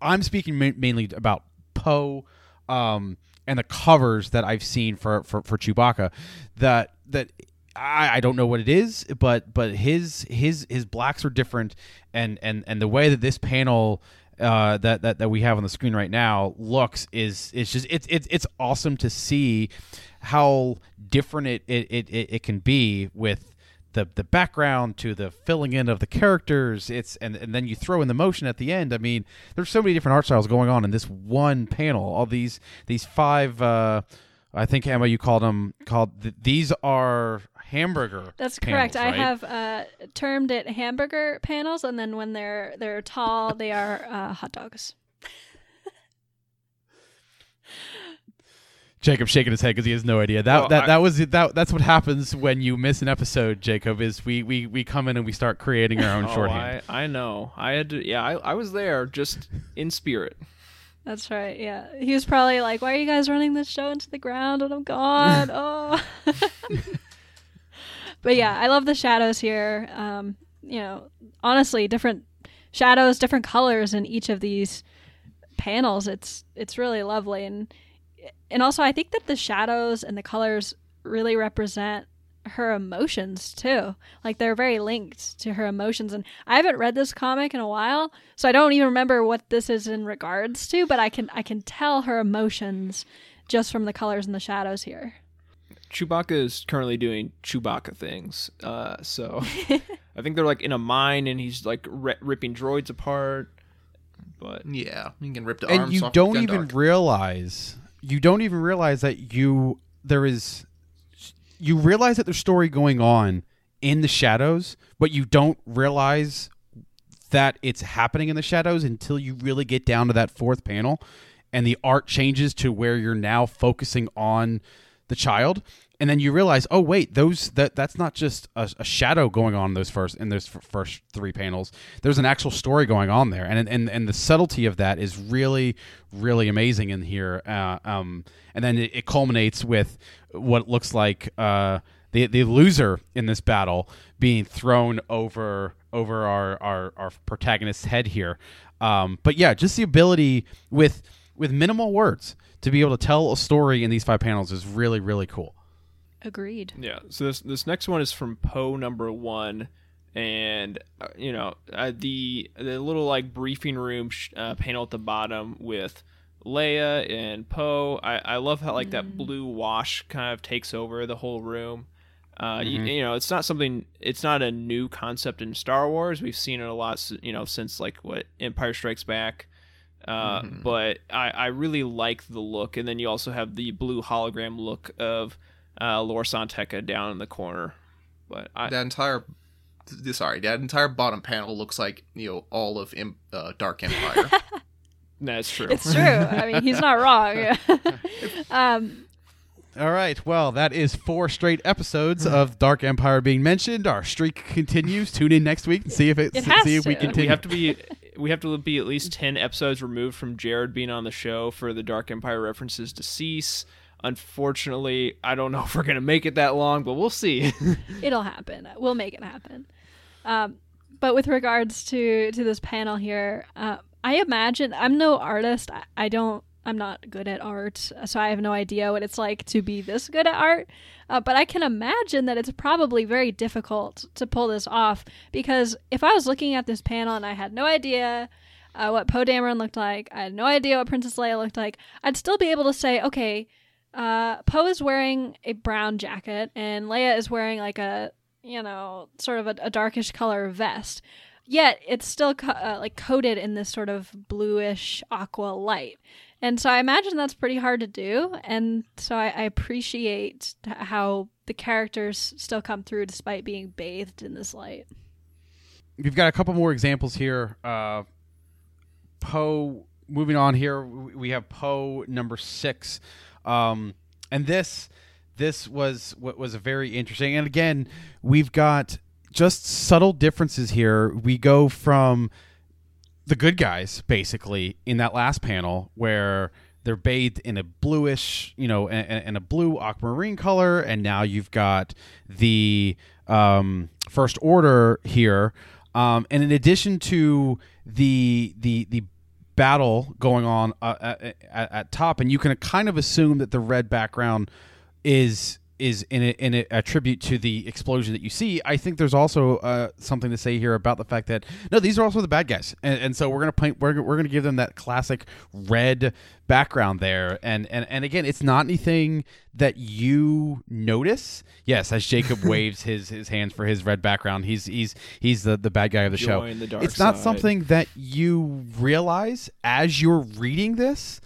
I'm speaking mainly about Poe um, and the covers that I've seen for, for, for Chewbacca. That that I, I don't know what it is, but but his his his blacks are different, and and and the way that this panel. Uh, that, that that we have on the screen right now looks is is just it's it's it's awesome to see how different it, it, it it can be with the the background to the filling in of the characters it's and, and then you throw in the motion at the end i mean there's so many different art styles going on in this one panel all these these five uh i think emma you called them called th- these are hamburger That's panels, correct. I right? have uh, termed it hamburger panels, and then when they're they're tall, they are uh, hot dogs. Jacob shaking his head because he has no idea that Well, that, I- that was that that's what happens when you miss an episode jacob is we we, we come in and we start creating our own Oh, shorthand I, I know. I had to. Yeah, I, I was there, just in spirit. That's right. Yeah, he was probably like, "Why are you guys running this show into the ground when I'm gone?" oh. but yeah, I love the shadows here. Um, you know, honestly, different shadows, different colors in each of these panels. It's it's really lovely, and and also I think that the shadows and the colors really represent her emotions too. Like they're very linked to her emotions. And I haven't read this comic in a while, so I don't even remember what this is in regards to, but I can I can tell her emotions just from the colors and the shadows here. Chewbacca is currently doing Chewbacca things. Uh, so I think they're like in a mine, and he's like ri ripping droids apart. But Yeah, you can rip the and arms you off don't even Gundark. realize you don't even realize that you there is you realize that there's story going on in the shadows, but you don't realize that it's happening in the shadows until you really get down to that fourth panel and the art changes to where you're now focusing on the child and then you realize oh wait those that that's not just a, a shadow going on in those first in those f- first three panels. There's an actual story going on there. And and and the subtlety of that is really really amazing in here. Uh, um and then it, it culminates with what looks like uh the the loser in this battle being thrown over over our our, our protagonist's head here. Um but yeah just the ability with with minimal words to be able to tell a story in these five panels is really really cool Agreed. Yeah. So this this next one is from Poe number one, and uh, you know uh, the the little like briefing room sh- uh, panel at the bottom with Leia and Poe. I I love how like that blue wash kind of takes over the whole room. Uh, you, you know, it's not something. It's not a new concept in Star Wars. We've seen it a lot. You know, since like what Empire Strikes Back. Uh, But I, I really like the look, and then you also have the blue hologram look of uh, Lor San Tekka down in the corner. But I, that entire th- sorry that entire bottom panel looks like you know all of Im- uh, dark empire that's true. It's true. I mean, he's not wrong. um, All right. Well, that is four straight episodes of Dark Empire being mentioned. Our streak continues. Tune in next week and see if it, It has see if we to. continue. we have to be we have to be at least 10 episodes removed from Jared being on the show for the Dark Empire references to cease. Unfortunately, I don't know if we're going to make it that long, but we'll see. it'll happen. We'll make it happen. Um, but with regards to to this panel here, uh, I imagine I'm no artist. I, I don't. I'm not good at art, so I have no idea what it's like to be this good at art. Uh, but I can imagine that it's probably very difficult to pull this off because if I was looking at this panel and I had no idea uh, what Poe Dameron looked like, I had no idea what Princess Leia looked like, I'd still be able to say, okay, uh, Poe is wearing a brown jacket and Leia is wearing like a you know sort of a, a darkish color vest. Yet it's still co- uh, like coated in this sort of bluish aqua light, and so I imagine that's pretty hard to do. And so I, I appreciate how the characters still come through despite being bathed in this light. We've got a couple more examples here. Uh, Poe. Moving on here, we have Poe number six, um, and this this was what was a very interesting. And again, we've got just subtle differences here. We go from the good guys basically in that last panel where they're bathed in a bluish, you know, and, a blue aquamarine color, and now you've got the um, first order here. Um, and in addition to the the the battle going on uh, at, at, at top, and you can kind of assume that the red background is is in a, in a, a tribute to the explosion that you see. I think there's also uh, something to say here about the fact that no, these are also the bad guys, and, and so we're gonna paint we're, we're gonna give them that classic red background there, and and and again, it's not anything that you notice. Yes, as Jacob waves his his hands for his red background, he's he's he's the the bad guy of the show. The it's not side. something that you realize as you're reading this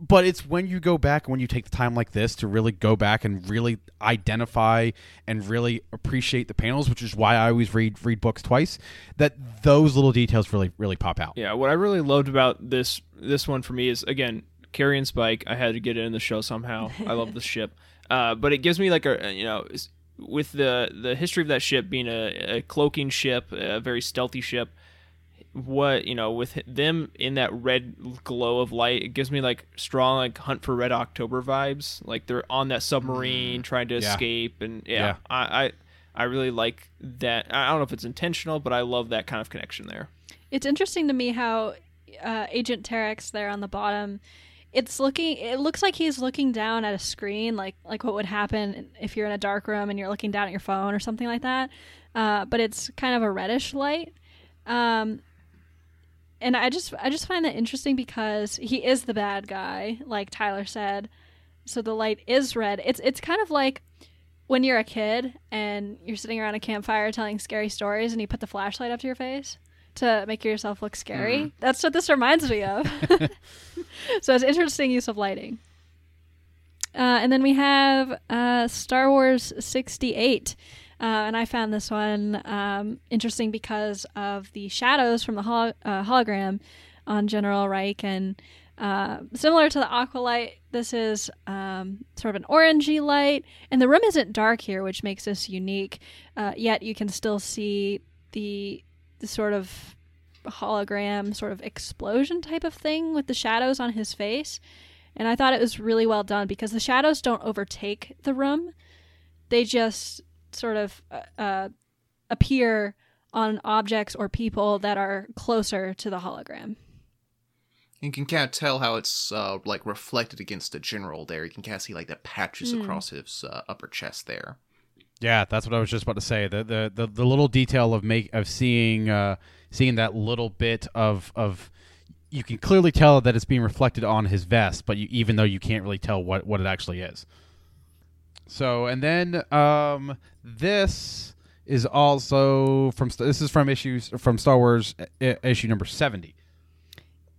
but it's when you go back when you take the time like this to really go back and really identify and really appreciate the panels which is why i always read read books twice that those little details really really pop out Yeah, what I really loved about this this one for me is again Carrion Spike. I had to get it in the show somehow. I love the ship, uh, but it gives me like a you know with the the history of that ship being a, a cloaking ship, a very stealthy ship. What you know with them in that red glow of light, it gives me like strong like Hunt for Red October vibes. Like they're on that submarine trying to Yeah. escape, and yeah, Yeah. I, I I really like that. I don't know if it's intentional, but I love that kind of connection there. It's interesting to me how uh, Agent Terex there on the bottom. It's looking. It looks like he's looking down at a screen, like like what would happen if you're in a dark room and you're looking down at your phone or something like that. Uh, but it's kind of a reddish light. Um, and I just I just find that interesting because he is the bad guy, like Tyler said. So the light is red. It's it's kind of like when you're a kid and you're sitting around a campfire telling scary stories and you put the flashlight up to your face to make yourself look scary. That's what this reminds me of. so it's interesting use of lighting. Uh, and then we have uh, Star Wars 68. Uh, and I found this one um, interesting because of the shadows from the hol- uh, hologram on General Reich. And uh, similar to the aqua light, this is um, sort of an orangey light. And the room isn't dark here, which makes this unique. Uh, yet you can still see the, the sort of hologram, sort of explosion type of thing with the shadows on his face. And I thought it was really well done because the shadows don't overtake the room. They just sort of uh, uh, appear on objects or people that are closer to the hologram. You can kind of tell how it's uh, like reflected against the general there. You can kind of see like the patches Mm. across his uh, upper chest there. Yeah, that's what I was just about to say. The the the, the little detail of make of seeing uh, seeing that little bit of of you can clearly tell that it's being reflected on his vest, but you, even though you can't really tell what what it actually is. So and then um, this is also from this is from issues from Star Wars uh, issue number seventy.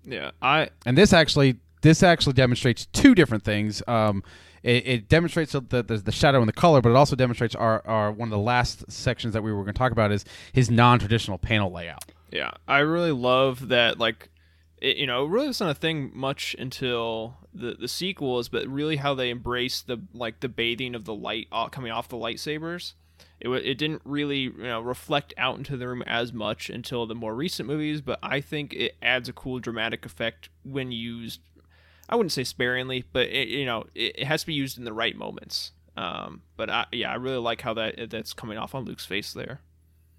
Yeah, I and this actually this actually demonstrates two different things. Um, it, it demonstrates the, the the shadow and the color, but it also demonstrates our, our one of the last sections that we were going to talk about is his non traditional panel layout. Yeah, I really love that. Like, it, you know, it really wasn't a thing much until the the sequels, but really how they embraced the like the bathing of the light o- coming off the lightsabers. It it didn't really you know reflect out into the room as much until the more recent movies, but I think it adds a cool dramatic effect when used. I wouldn't say sparingly, but it, you know, it, it has to be used in the right moments. Um, but I, yeah, I really like how that that's coming off on Luke's face there.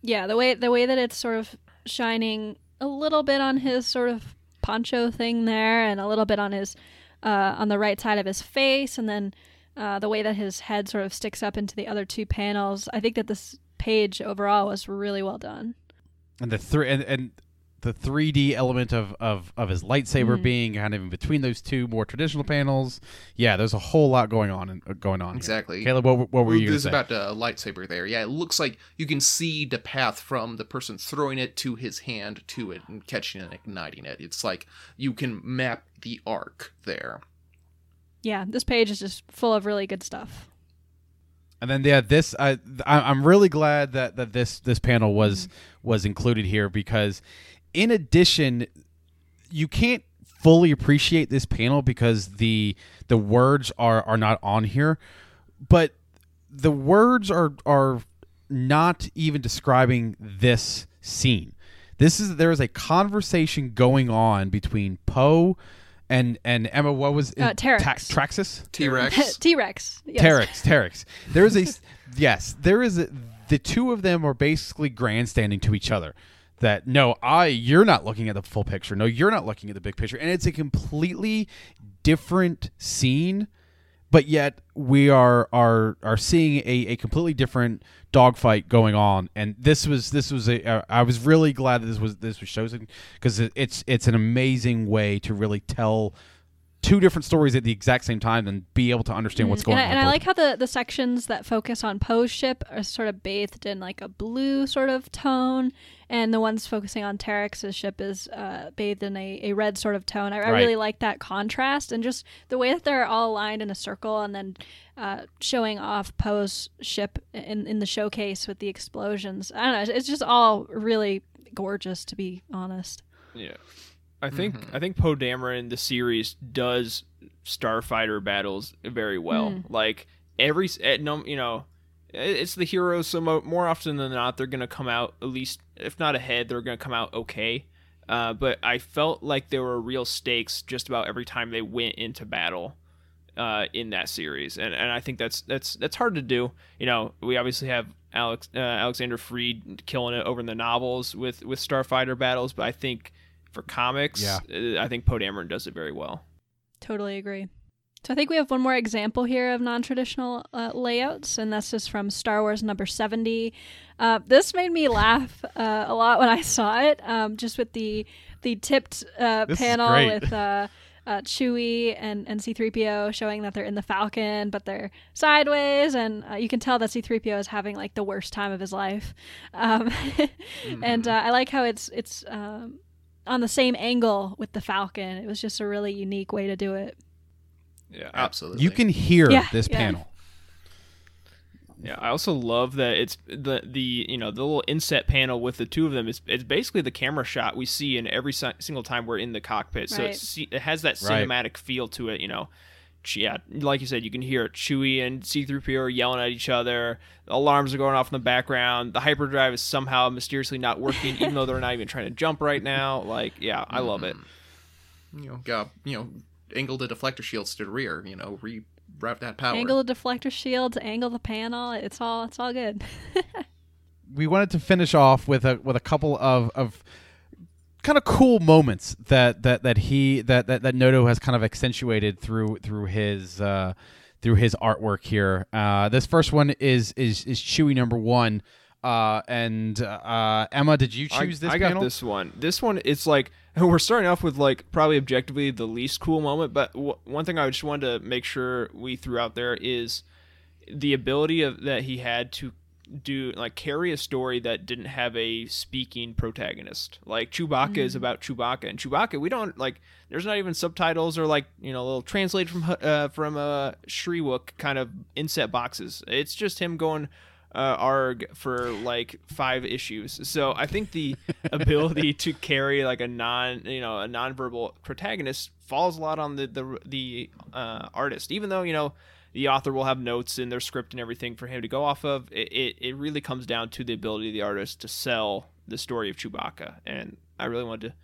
Yeah, the way the way that it's sort of shining a little bit on his sort of poncho thing there, and a little bit on his uh, on the right side of his face, and then uh, the way that his head sort of sticks up into the other two panels. I think that this page overall was really well done. And the three and, and the 3D element of, of, of his lightsaber Mhm. being kind of in between those two more traditional panels. Yeah, there's a whole lot going on and uh, going on. here. Exactly. Caleb, what, what were you going to There's about the lightsaber there. Yeah, it looks like you can see the path from the person throwing it to his hand to it and catching and igniting it. It's like you can map the arc there. Yeah, this page is just full of really good stuff. And then yeah, this I, I I'm really glad that, that this this panel was was included here because, in addition, you can't fully appreciate this panel because the the words are are not on here, but the words are are not even describing this scene. This is there is a conversation going on between Poe and and Emma. What was Uh, it? Terex. Ta- Traxus. T Rex. T Rex. Yes. Terex, Terex. There is a yes. There is a, the two of them are basically grandstanding to each other. That no, I you're not looking at the full picture. No, you're not looking at the big picture, and it's a completely different scene. But yet we are are are seeing a, a completely different dogfight going on, and this was this was a. Uh, I was really glad that this was this was chosen because it, it's it's an amazing way to really tell two different stories at the exact same time and be able to understand what's Mm, going and I, on. and I like how the, the sections that focus on Poe's ship are sort of bathed in like a blue sort of tone, and the ones focusing on Terex's ship is uh, bathed in a, a red sort of tone. I, I Right. really like that contrast and just the way that they're all aligned in a circle and then uh, showing off Poe's ship in, in the showcase with the explosions. I don't know. It's just all really gorgeous, to be honest. Yeah. I think Mhm. I think Poe Dameron the series does starfighter battles very well. Mm. Like every eh, no, you know, it's the heroes. So mo- more often than not, they're gonna come out at least, if not ahead, they're gonna come out okay. Uh, but I felt like there were real stakes just about every time they went into battle uh, in that series, and and I think that's that's that's hard to do. You know, we obviously have Alex uh, Alexander Freed killing it over in the novels with with starfighter battles, but I think for comics, Yeah. uh, I think Poe Dameron does it very well. Totally agree. So I think we have one more example here of non-traditional uh, layouts, and that's just from Star Wars number seventy. Uh, this made me laugh uh, a lot when I saw it, um, just with the the tipped uh, panel with uh, uh, Chewie and and C-3PO showing that they're in the Falcon, but they're sideways, and uh, you can tell that C-3PO is having like the worst time of his life. Um, and uh, I like how it's it's um, on the same angle with the Falcon. It was just a really unique way to do it. Yeah, Absolutely. You can hear Yeah, this yeah. panel. Yeah, I also love that it's the the you know the little inset panel with the two of them. It's it's basically the camera shot we see in every si- single time we're in the cockpit. So Right. it's, it has that Right. cinematic feel to it. You know, Ch- yeah, like you said, you can hear Chewie and C-3PO are yelling at each other. Alarms are going off in the background. The hyperdrive is somehow mysteriously not working, even though they're not even trying to jump right now. Like, yeah, I love it. Mm-hmm. you know, got you know, angle the deflector shields to the rear. You know, reroute that power. Angle the deflector shields, angle the panel. It's all it's all good. we wanted to finish off with a with a couple of of kind of cool moments that that that he that that, that Noto has kind of accentuated through through his uh, through his artwork here. Uh, this first one is is is Chewy number one. Uh, and uh, Emma, did you I, choose this I panel? got this one. This one, it's like we're starting off with like probably objectively the least cool moment, but w- one thing I just wanted to make sure we threw out there is the ability of that he had to do like carry a story that didn't have a speaking protagonist. Like Chewbacca is about Chewbacca, and Chewbacca we don't like. There's not even subtitles or like you know a little translated from uh, from uh, Shyriiwook kind of inset boxes. It's just him going uh, arg for like five issues. So I think the ability to carry like a non, you know, a nonverbal protagonist falls a lot on the the the uh, artist. Even though you know the author will have notes in their script and everything for him to go off of, it it, it really comes down to the ability of the artist to sell the story of Chewbacca. And I really wanted to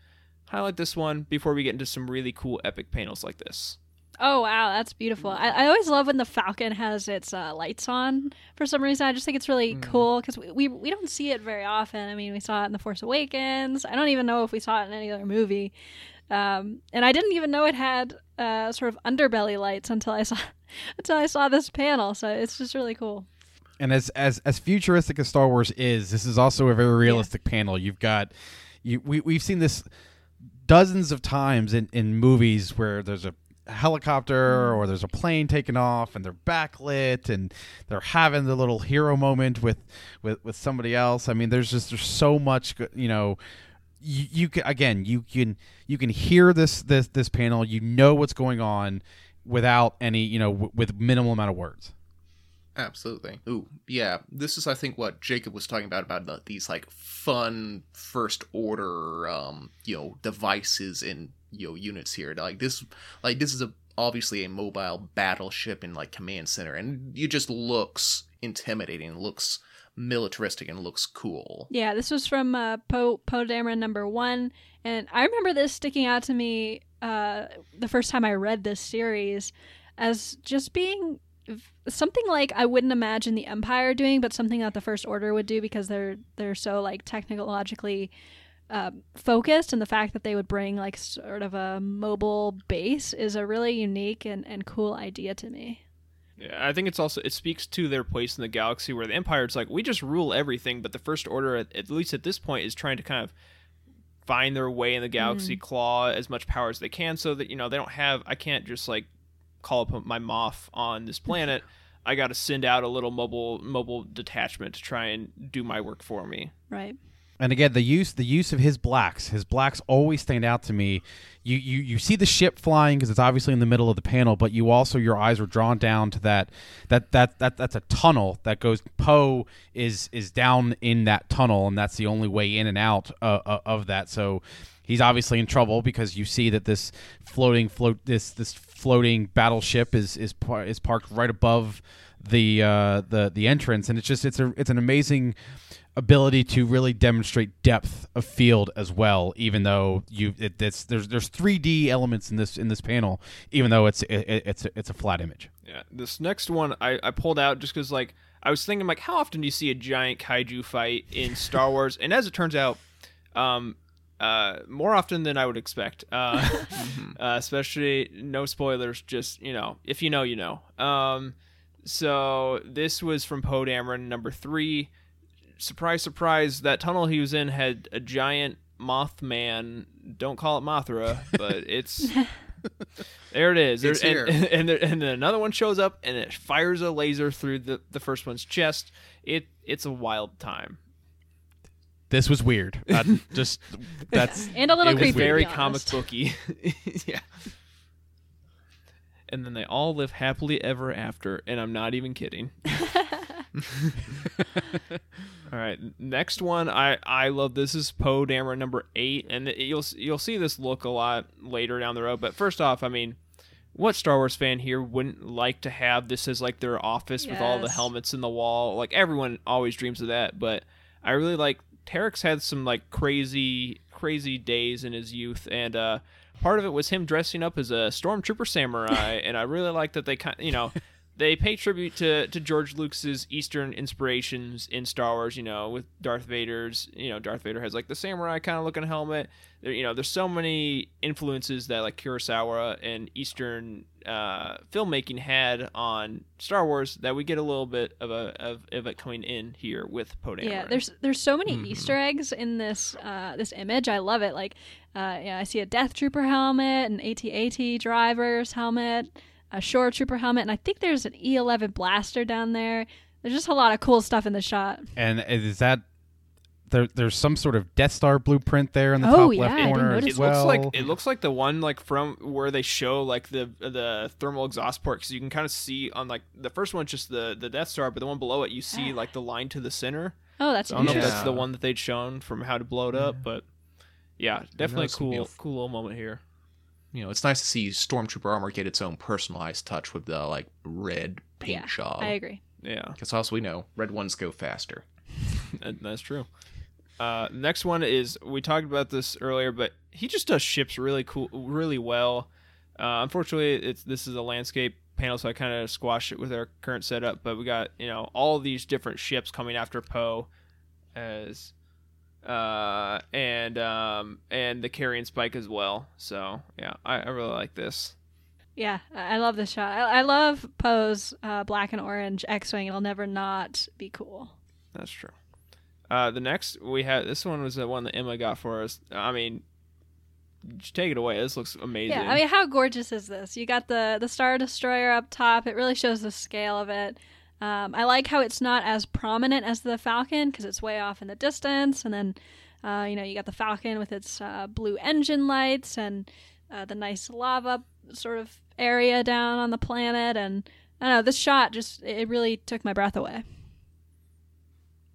highlight this one before we get into some really cool epic panels like this. Oh wow, that's beautiful. I, I always love when the Falcon has its uh, lights on. For some reason, I just think it's really cool because we, we we don't see it very often. I mean, we saw it in the Force Awakens. I don't even know if we saw it in any other movie. Um, and I didn't even know it had uh, sort of underbelly lights until I saw until I saw this panel. So it's just really cool. and as as as futuristic as Star Wars is, this is also a very realistic panel. You've got you we we've seen this dozens of times in in movies where there's a helicopter mm-hmm. or there's a plane taking off and they're backlit and they're having the little hero moment with with with somebody else. I mean, there's just there's so much you know you, you can again you can you can hear this this this panel you know what's going on without any you know w- with minimal amount of words Absolutely. Ooh, yeah. This is, I think, what Jacob was talking about about the, these like fun first order, um, you know, devices and you know units here. Like this, like this is a obviously a mobile battleship and like command center, and it just looks intimidating, looks militaristic, and looks cool. Yeah, this was from uh, Poe Poe Dameron number one, and I remember this sticking out to me uh, the first time I read this series as just being something like I wouldn't imagine the Empire doing, but something that the First Order would do because they're they're so like technologically um, focused, and the fact that they would bring like sort of a mobile base is a really unique and, and cool idea to me. Yeah, I think it's also it speaks to their place in the galaxy where the Empire it's like we just rule everything, but the First Order at, at least at this point is trying to kind of find their way in the galaxy, mm. claw as much power as they can, so that you know they don't have. I can't just like call up my moth on this planet. I got to send out a little mobile mobile detachment to try and do my work for me. Right. And again, the use the use of his blacks, his blacks always stand out to me. You you, you see the ship flying because it's obviously in the middle of the panel, but you also your eyes are drawn down to that that that that that's a tunnel that goes. Poe is is down in that tunnel, and that's the only way in and out uh, uh, of that. So he's obviously in trouble because you see that this floating float this this floating battleship is is par- is parked right above the uh, the the entrance, and it's just it's a it's an amazing ability to really demonstrate depth of field as well. Even though you it, it's there's there's 3D elements in this in this panel, even though it's it, it's a, it's a flat image. Yeah, this next one I, I pulled out just because like I was thinking like how often do you see a giant kaiju fight in Star Wars? and as it turns out, um, uh, more often than I would expect. Uh, uh, especially no spoilers. Just you know, if you know, you know. Um, so this was from Poe Dameron number three. Surprise, surprise! That tunnel he was in had a giant Mothman. Don't call it Mothra, but it's there. It is. It's There- and, here. and, there, and then another one shows up and it fires a laser through the, the first one's chest. It it's a wild time. This was weird. Uh, just that's And a little it was creepy. Very comic booky. yeah. And then they all live happily ever after. And I'm not even kidding. All right, next one. I I love this is Poe Dameron number eight, and it- you'll you'll see this look a lot later down the road. But first off, I mean, what Star Wars fan here wouldn't like to have this as like their office with all the helmets in the wall? Like everyone always dreams of that, but I really like Terex's had some like crazy crazy days in his youth, and uh, part of it was him dressing up as a stormtrooper samurai, and I really like that they kind you know. They pay tribute to, to George Lucas's Eastern inspirations in Star Wars, you know, with Darth Vader's, you know, Darth Vader has like the samurai kind of looking helmet. There, you know, there's so many influences that like Kurosawa and Eastern uh, filmmaking had on Star Wars that we get a little bit of a of, of it coming in here with Poe Dameron. Yeah, there's there's so many Mhm. Easter eggs in this uh, this image. I love it. Like, uh, yeah, I see a Death Trooper helmet, an AT-AT driver's helmet, a Shore Trooper helmet, and I think there's an E11 blaster down there. There's just a lot of cool stuff in the shot. And is that there? There's some sort of Death Star blueprint there in the Oh, top yeah, left I didn't corner notice as it well. looks like it looks like the one like from where they show like the the thermal exhaust port because you can kind of see on like the first one just the the Death Star, but the one below it you see like the line to the center. Oh, that's So I don't know if that's the one that they'd shown from how to blow it up, but yeah, definitely a that's gonna be cool a- cool little moment here. You know, it's nice to see Stormtrooper armor get its own personalized touch with the like red paint Yeah, job. I agree. Yeah, Because also we know red ones go faster. that- that's true. Uh, next one is we talked about this earlier, but he just does ships really cool, really well. Uh, unfortunately, it's this is a landscape panel, so I kind of squashed it with our current setup. But we got you know all these different ships coming after Poe, as uh, and um, and the Carrion Spike as well. So yeah, I, I really like this. Yeah, I love this shot. I, I love Poe's uh, black and orange X-wing. It'll never not be cool. That's true. Uh, the next we had this one was the one that Emma got for us. I mean, take it away. This looks amazing. Yeah, I mean, how gorgeous is this? You got the the Star Destroyer up top. It really shows the scale of it. Um, I like how it's not as prominent as the Falcon because it's way off in the distance, and then uh, you know you got the Falcon with its uh, blue engine lights and uh, the nice lava sort of area down on the planet, and I don't know this shot just it really took my breath away.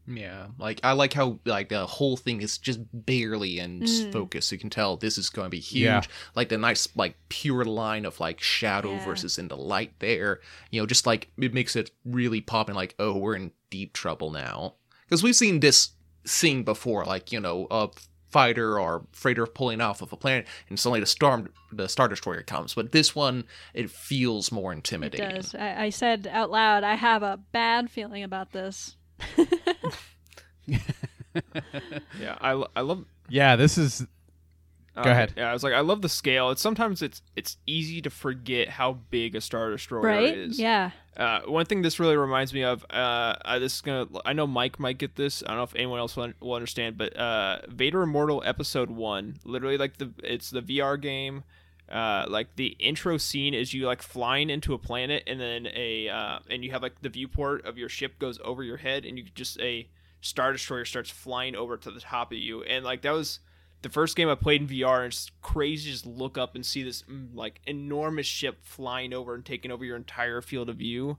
Yeah, like I like how like the whole thing is just barely in s- Mm. focus. You can tell this is going to be huge. Yeah. Like the nice like pure line of like shadow Yeah. versus into light there. You know, just like it makes it really pop and like oh we're in deep trouble now because we've seen this scene before. Like you know a fighter or freighter pulling off of a planet and suddenly the storm the star destroyer comes. But this one it feels more It intimidating. does. I, I said out loud, I have a bad feeling about this. Yeah, I, I love. yeah, this is uh, Go ahead. Yeah, I was like, I love the scale. It's sometimes it's it's easy to forget how big a star destroyer Right? is. Yeah. Uh, one thing this really reminds me of, uh, I, this is gonna. I know Mike might get this. I don't know if anyone else will, will understand, but uh, Vader Immortal Episode One, literally like the it's the VR game. Uh, like the intro scene is you like flying into a planet, and then a uh, and you have like the viewport of your ship goes over your head, and you just a star destroyer starts flying over to the top of you, and like that was the first game I played in VR, and it's crazy to just look up and see this mm, like enormous ship flying over and taking over your entire field of view.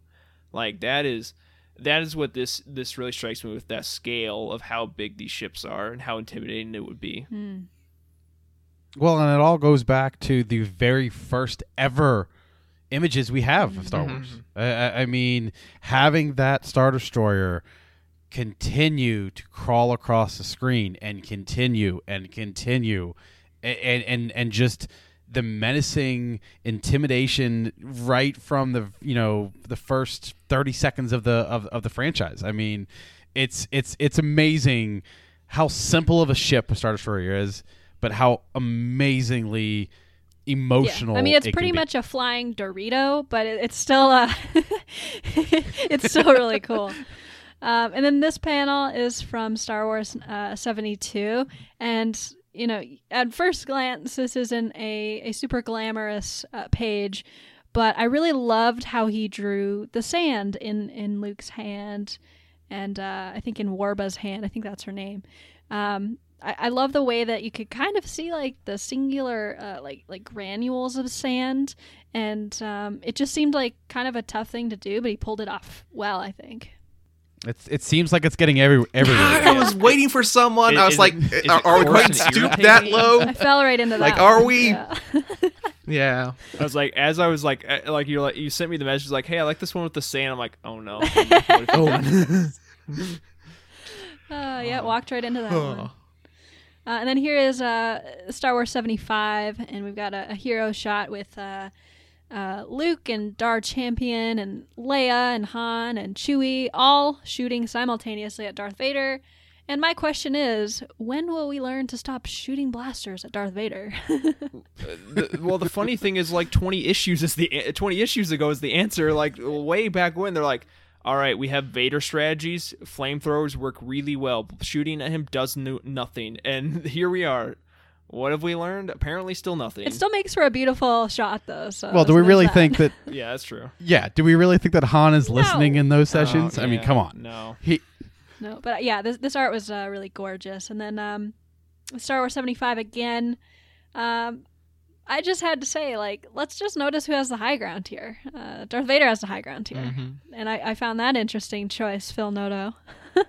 Like that is that is what this this really strikes me with that scale of how big these ships are and how intimidating it would be. Hmm. Well, and it all goes back to the very first ever images we have of Star Mhm. Wars. I, I, I mean, having that Star Destroyer continue to crawl across the screen and continue and continue, and and and, and just the menacing intimidation right from the you know the first 30 seconds of the of, of the franchise i mean it's it's it's amazing how simple of a ship a star destroyer is but how amazingly emotional Yeah. I mean, it's it pretty much a flying Dorito, but it, it's still uh, it's still really cool. Um, and then this panel is from Star Wars uh, 72, and you know, at first glance, this isn't a a super glamorous uh, page, but I really loved how he drew the sand in in Luke's hand, and uh, I think in Warba's hand. I think that's her name. Um, I, I love the way that you could kind of see like the singular uh, like like granules of sand, and um, it just seemed like kind of a tough thing to do, but he pulled it off well. I think. It's it seems like it's getting every everywhere. God, I was waiting for someone. Is- I was is like, it- is are, are we coarse going to stoop that low? I fell right into that. Like, are we? Yeah. Yeah. I was like, as I was like, uh, like you like you sent me the message like, hey, I like this one with the sand. I'm like, oh no. What if you didn't? Uh, yeah, walked right into that one. Uh, and then here is uh, Star Wars 75, and we've got a, a hero shot with uh, uh, Luke and Dar Champion and Leia and Han and Chewie all shooting simultaneously at Darth Vader. And my question is, when will we learn to stop shooting blasters at Darth Vader? the, well, the funny thing is, like, 20 issues is the 20 issues ago is the answer. Like, way back when they're like, all right, we have Vader strategies. Flamethrowers work really well. Shooting at him does no- nothing. And here we are. What have we learned? Apparently, still nothing. it still makes for a beautiful shot, though. So well, do we really that. think that? yeah, that's true. Yeah, do we really think that Han is listening in those Oh, sessions? I mean, come on. No. He No, but uh, yeah, this this art was uh, really gorgeous. And then um, Star Wars seventy five again. Um, I just had to say, like, let's just notice who has the high ground here. Uh, Darth Vader has the high ground here, Mhm. and I, I found that interesting choice, Phil Noto.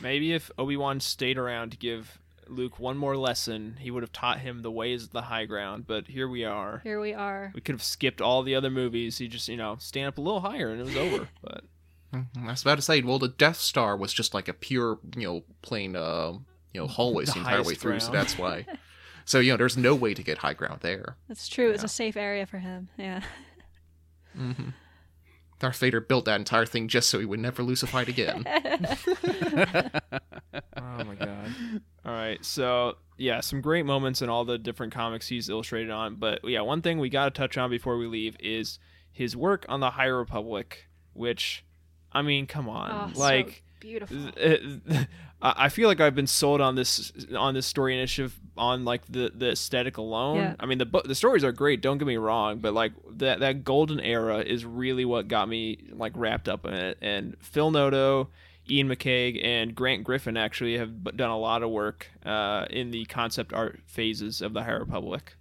Maybe if Obi Wan stayed around to give Luke one more lesson, he would have taught him the ways of the high ground. But here we are. Here we are. We could have skipped all the other movies. He just, you know, stand up a little higher and it was over. But I was about to say, well, the Death Star was just like a pure, you know, plain, uh, you know, hallways The the entire way highest through. So that's why. So you know, there's no way to get high ground there. That's true. It's Yeah. a safe area for him. Yeah. hmm Darth Vader built that entire thing just so he would never lose a fight again. oh my god. All right, so yeah, some great moments in all the different comics he's illustrated on. But yeah, one thing we got to touch on before we leave is his work on the High Republic, which, I mean, come on, Oh, like. so beautiful. I I feel like I've been sold on this on this story initiative on like the the aesthetic alone. Yeah. I mean the bu- the stories are great. Don't get me wrong, but like that that golden era is really what got me like wrapped up in it. And Phil Noto, Iain McCaig, and Grant Griffin actually have done a lot of work uh, in the concept art phases of the High Republic.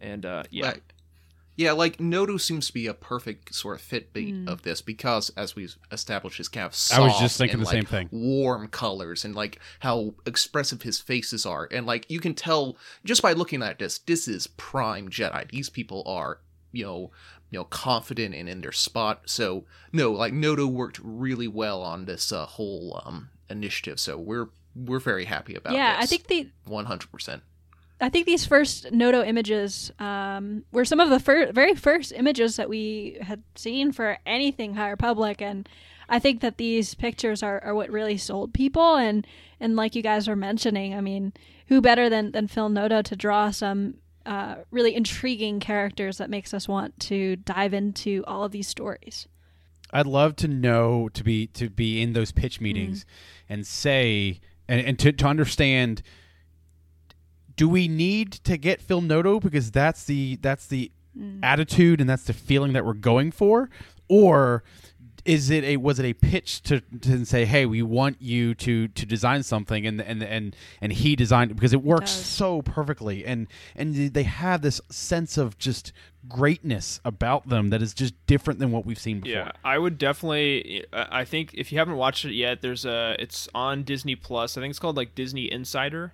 And uh, yeah, Like- yeah, like Noto seems to be a perfect sort of fit bait Mm. of this because, as we've established, is kind of I soft was just thinking and, the same like, thing. Warm colors and like how expressive his faces are, and like you can tell just by looking at this, this is prime Jedi. These people are, you know, you know, confident and in their spot. So no, like Noto worked really well on this uh, whole um initiative. So we're we're very happy about. yeah, I think the one hundred percent. I think these first Noto images um, were some of the fir- very first images that we had seen for anything High Republic, and I think that these pictures are, are what really sold people. And and like you guys were mentioning, I mean, who better than than Phil Noto to draw some uh, really intriguing characters that makes us want to dive into all of these stories. I'd love to know to be to be in those pitch meetings and say and, and to, to understand do we need to get Phil Noto because that's the that's the mm. attitude and that's the feeling that we're going for or is it a was it a pitch to, to say hey we want you to to design something and and and and he designed it because it works does. so perfectly and and they have this sense of just greatness about them that is just different than what we've seen before Yeah, I would definitely. I I think if you haven't watched it yet, there's a. It's on Disney Plus. I think it's called like Disney Insider.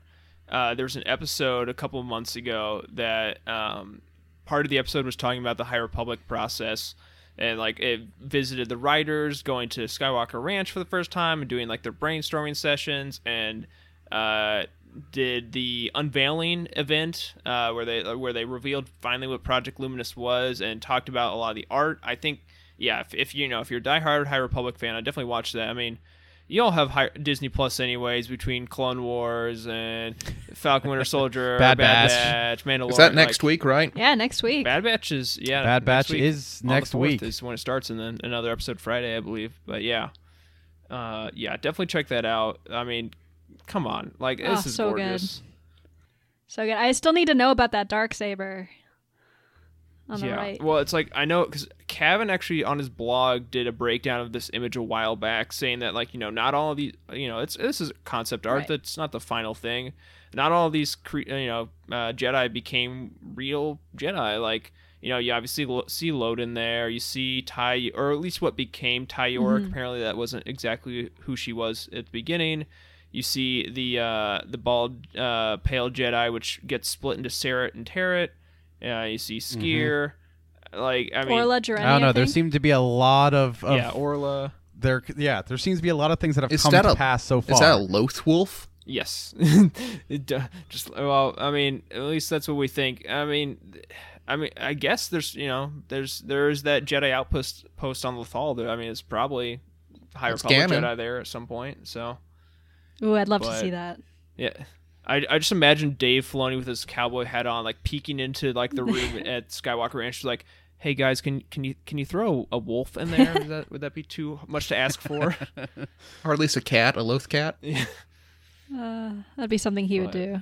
Uh, there was an episode a couple of months ago that um, part of the episode was talking about the High Republic process, and like it visited the writers going to Skywalker Ranch for the first time and doing like their brainstorming sessions and. Uh, did the unveiling event uh, where they where they revealed finally what Project Luminous was and talked about a lot of the art. I think, yeah, if, if you know if you're a diehard High Republic fan, I definitely watch that. I mean, you all have high, Disney Plus anyways between Clone Wars and Falcon Winter Soldier, Bad Batch. Batch, Mandalorian. Is that next like, week, right? Yeah, next week. Bad Batch is yeah. Bad next Batch week. is next 4th week. is when it starts, and then another episode Friday, I believe. But yeah, uh, yeah, definitely check that out. I mean, come on, like this Oh, is so good. So good. I still need to know about that dark saber. On the yeah. right. Well, it's like I know because Kevin actually on his blog did a breakdown of this image a while back, saying that like you know not all of these you know it's this is concept art Right. that's not the final thing. Not all of these cre- you know uh, Jedi became real Jedi. Like you know you obviously lo- see Loden there, you see Ty or at least what became Ty Yorrick. Apparently that wasn't exactly who she was at the beginning. You see the uh, the bald uh, pale Jedi, which gets split into Ceret and Terec. Uh, you see Sskeer. Like I mean, Orla Jareni, I don't know. There seem to be a lot of, of yeah, Orla. there. Yeah, there seems to be a lot of things that have Is come that to a- pass so far. Is that a Loth Wolf? Yes. it, do- just well, I mean, at least that's what we think. I mean, I mean, I guess there's you know there's there's that Jedi outpost post on Lothal. There, I mean, it's probably higher That's Republic Ganon. Jedi there at some point. So Ooh, I'd love to see that. yeah. I, I just imagine Dave Filoni with his cowboy hat on, like peeking into like the room at Skywalker Ranch, just like, "Hey guys, can can you can you throw a wolf in there? Is that would that be too much to ask for?" Or at least a cat, a Loth cat? Uh, that'd be something he would do.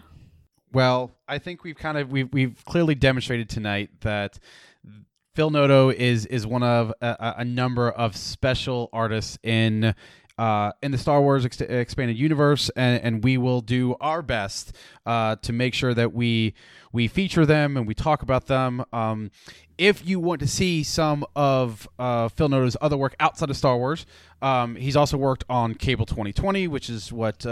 Well, I think we've kind of we've we've clearly demonstrated tonight that Phil Noto is is one of a, a- a number of special artists in uh, in the Star Wars ex- expanded universe, and, and we will do our best uh, to make sure that we we feature them and we talk about them. Um, if you want to see some of uh, Phil Noto's other work outside of Star Wars, um, he's also worked on Cable 2020, which is what.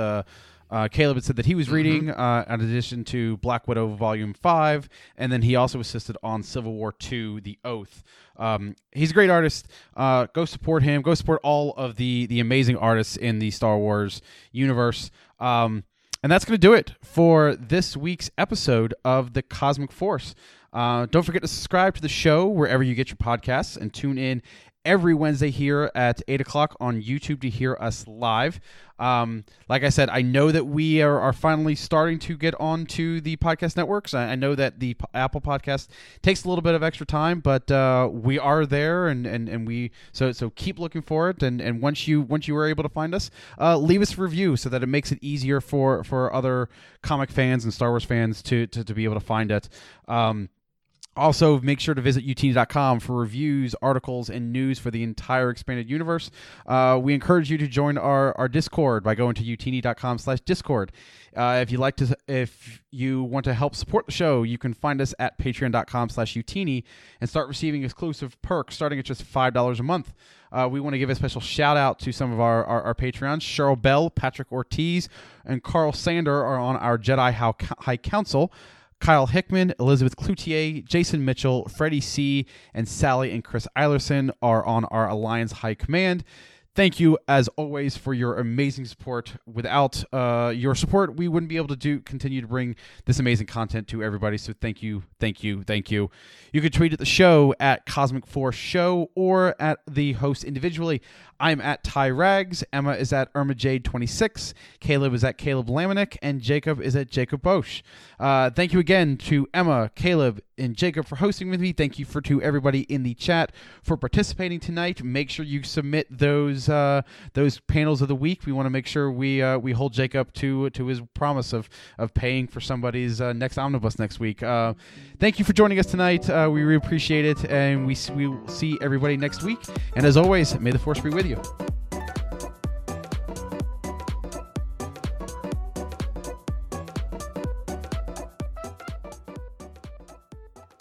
Uh, Caleb had said that he was reading, uh, in addition to Black Widow Volume 5, and then he also assisted on Civil War 2, The Oath. Um, he's a great artist. Uh, go support him. Go support all of the, the amazing artists in the Star Wars universe. Um, and that's going to do it for this week's episode of The Cosmic Force. Uh, don't forget to subscribe to the show wherever you get your podcasts and tune in every Wednesday here at 8 o'clock on YouTube to hear us live. Um, like I said, I know that we are, are finally starting to get onto the podcast networks. I, I know that the P- Apple podcast takes a little bit of extra time, but uh, we are there, and, and, and we so so keep looking for it. And, and once you once you are able to find us, uh, leave us a review so that it makes it easier for for other comic fans and Star Wars fans to to, to be able to find it. Um, also, make sure to visit utini.com for reviews, articles, and news for the entire expanded universe. Uh, we encourage you to join our, our Discord by going to utini.com slash Discord. Uh, if you like to, if you want to help support the show, you can find us at patreon.com slash utini and start receiving exclusive perks starting at just $5 a month. Uh, we want to give a special shout out to some of our, our, our Patreons. Cheryl Bell, Patrick Ortiz, and Carl Sander are on our Jedi High Council. Kyle Hickman, Elizabeth Cloutier, Jason Mitchell, Freddie C., and Sally and Chris Eilerson are on our Alliance High Command. Thank you, as always, for your amazing support. Without uh, your support, we wouldn't be able to do continue to bring this amazing content to everybody. So thank you, thank you, thank you. You can tweet at the show at Cosmic Force Show or at the host individually. I'm at Ty Rags. Emma is at Irma Jade 26. Caleb is at Caleb Lamanik, and Jacob is at Jacob Bosch. Uh, thank you again to Emma, Caleb, and Jacob for hosting with me. Thank you for to everybody in the chat for participating tonight. Make sure you submit those uh, those panels of the week. We want to make sure we uh, we hold Jacob to to his promise of of paying for somebody's uh, next omnibus next week. Uh, thank you for joining us tonight. Uh, we really appreciate it, and we we will see everybody next week. And as always, may the force be with you. Radio.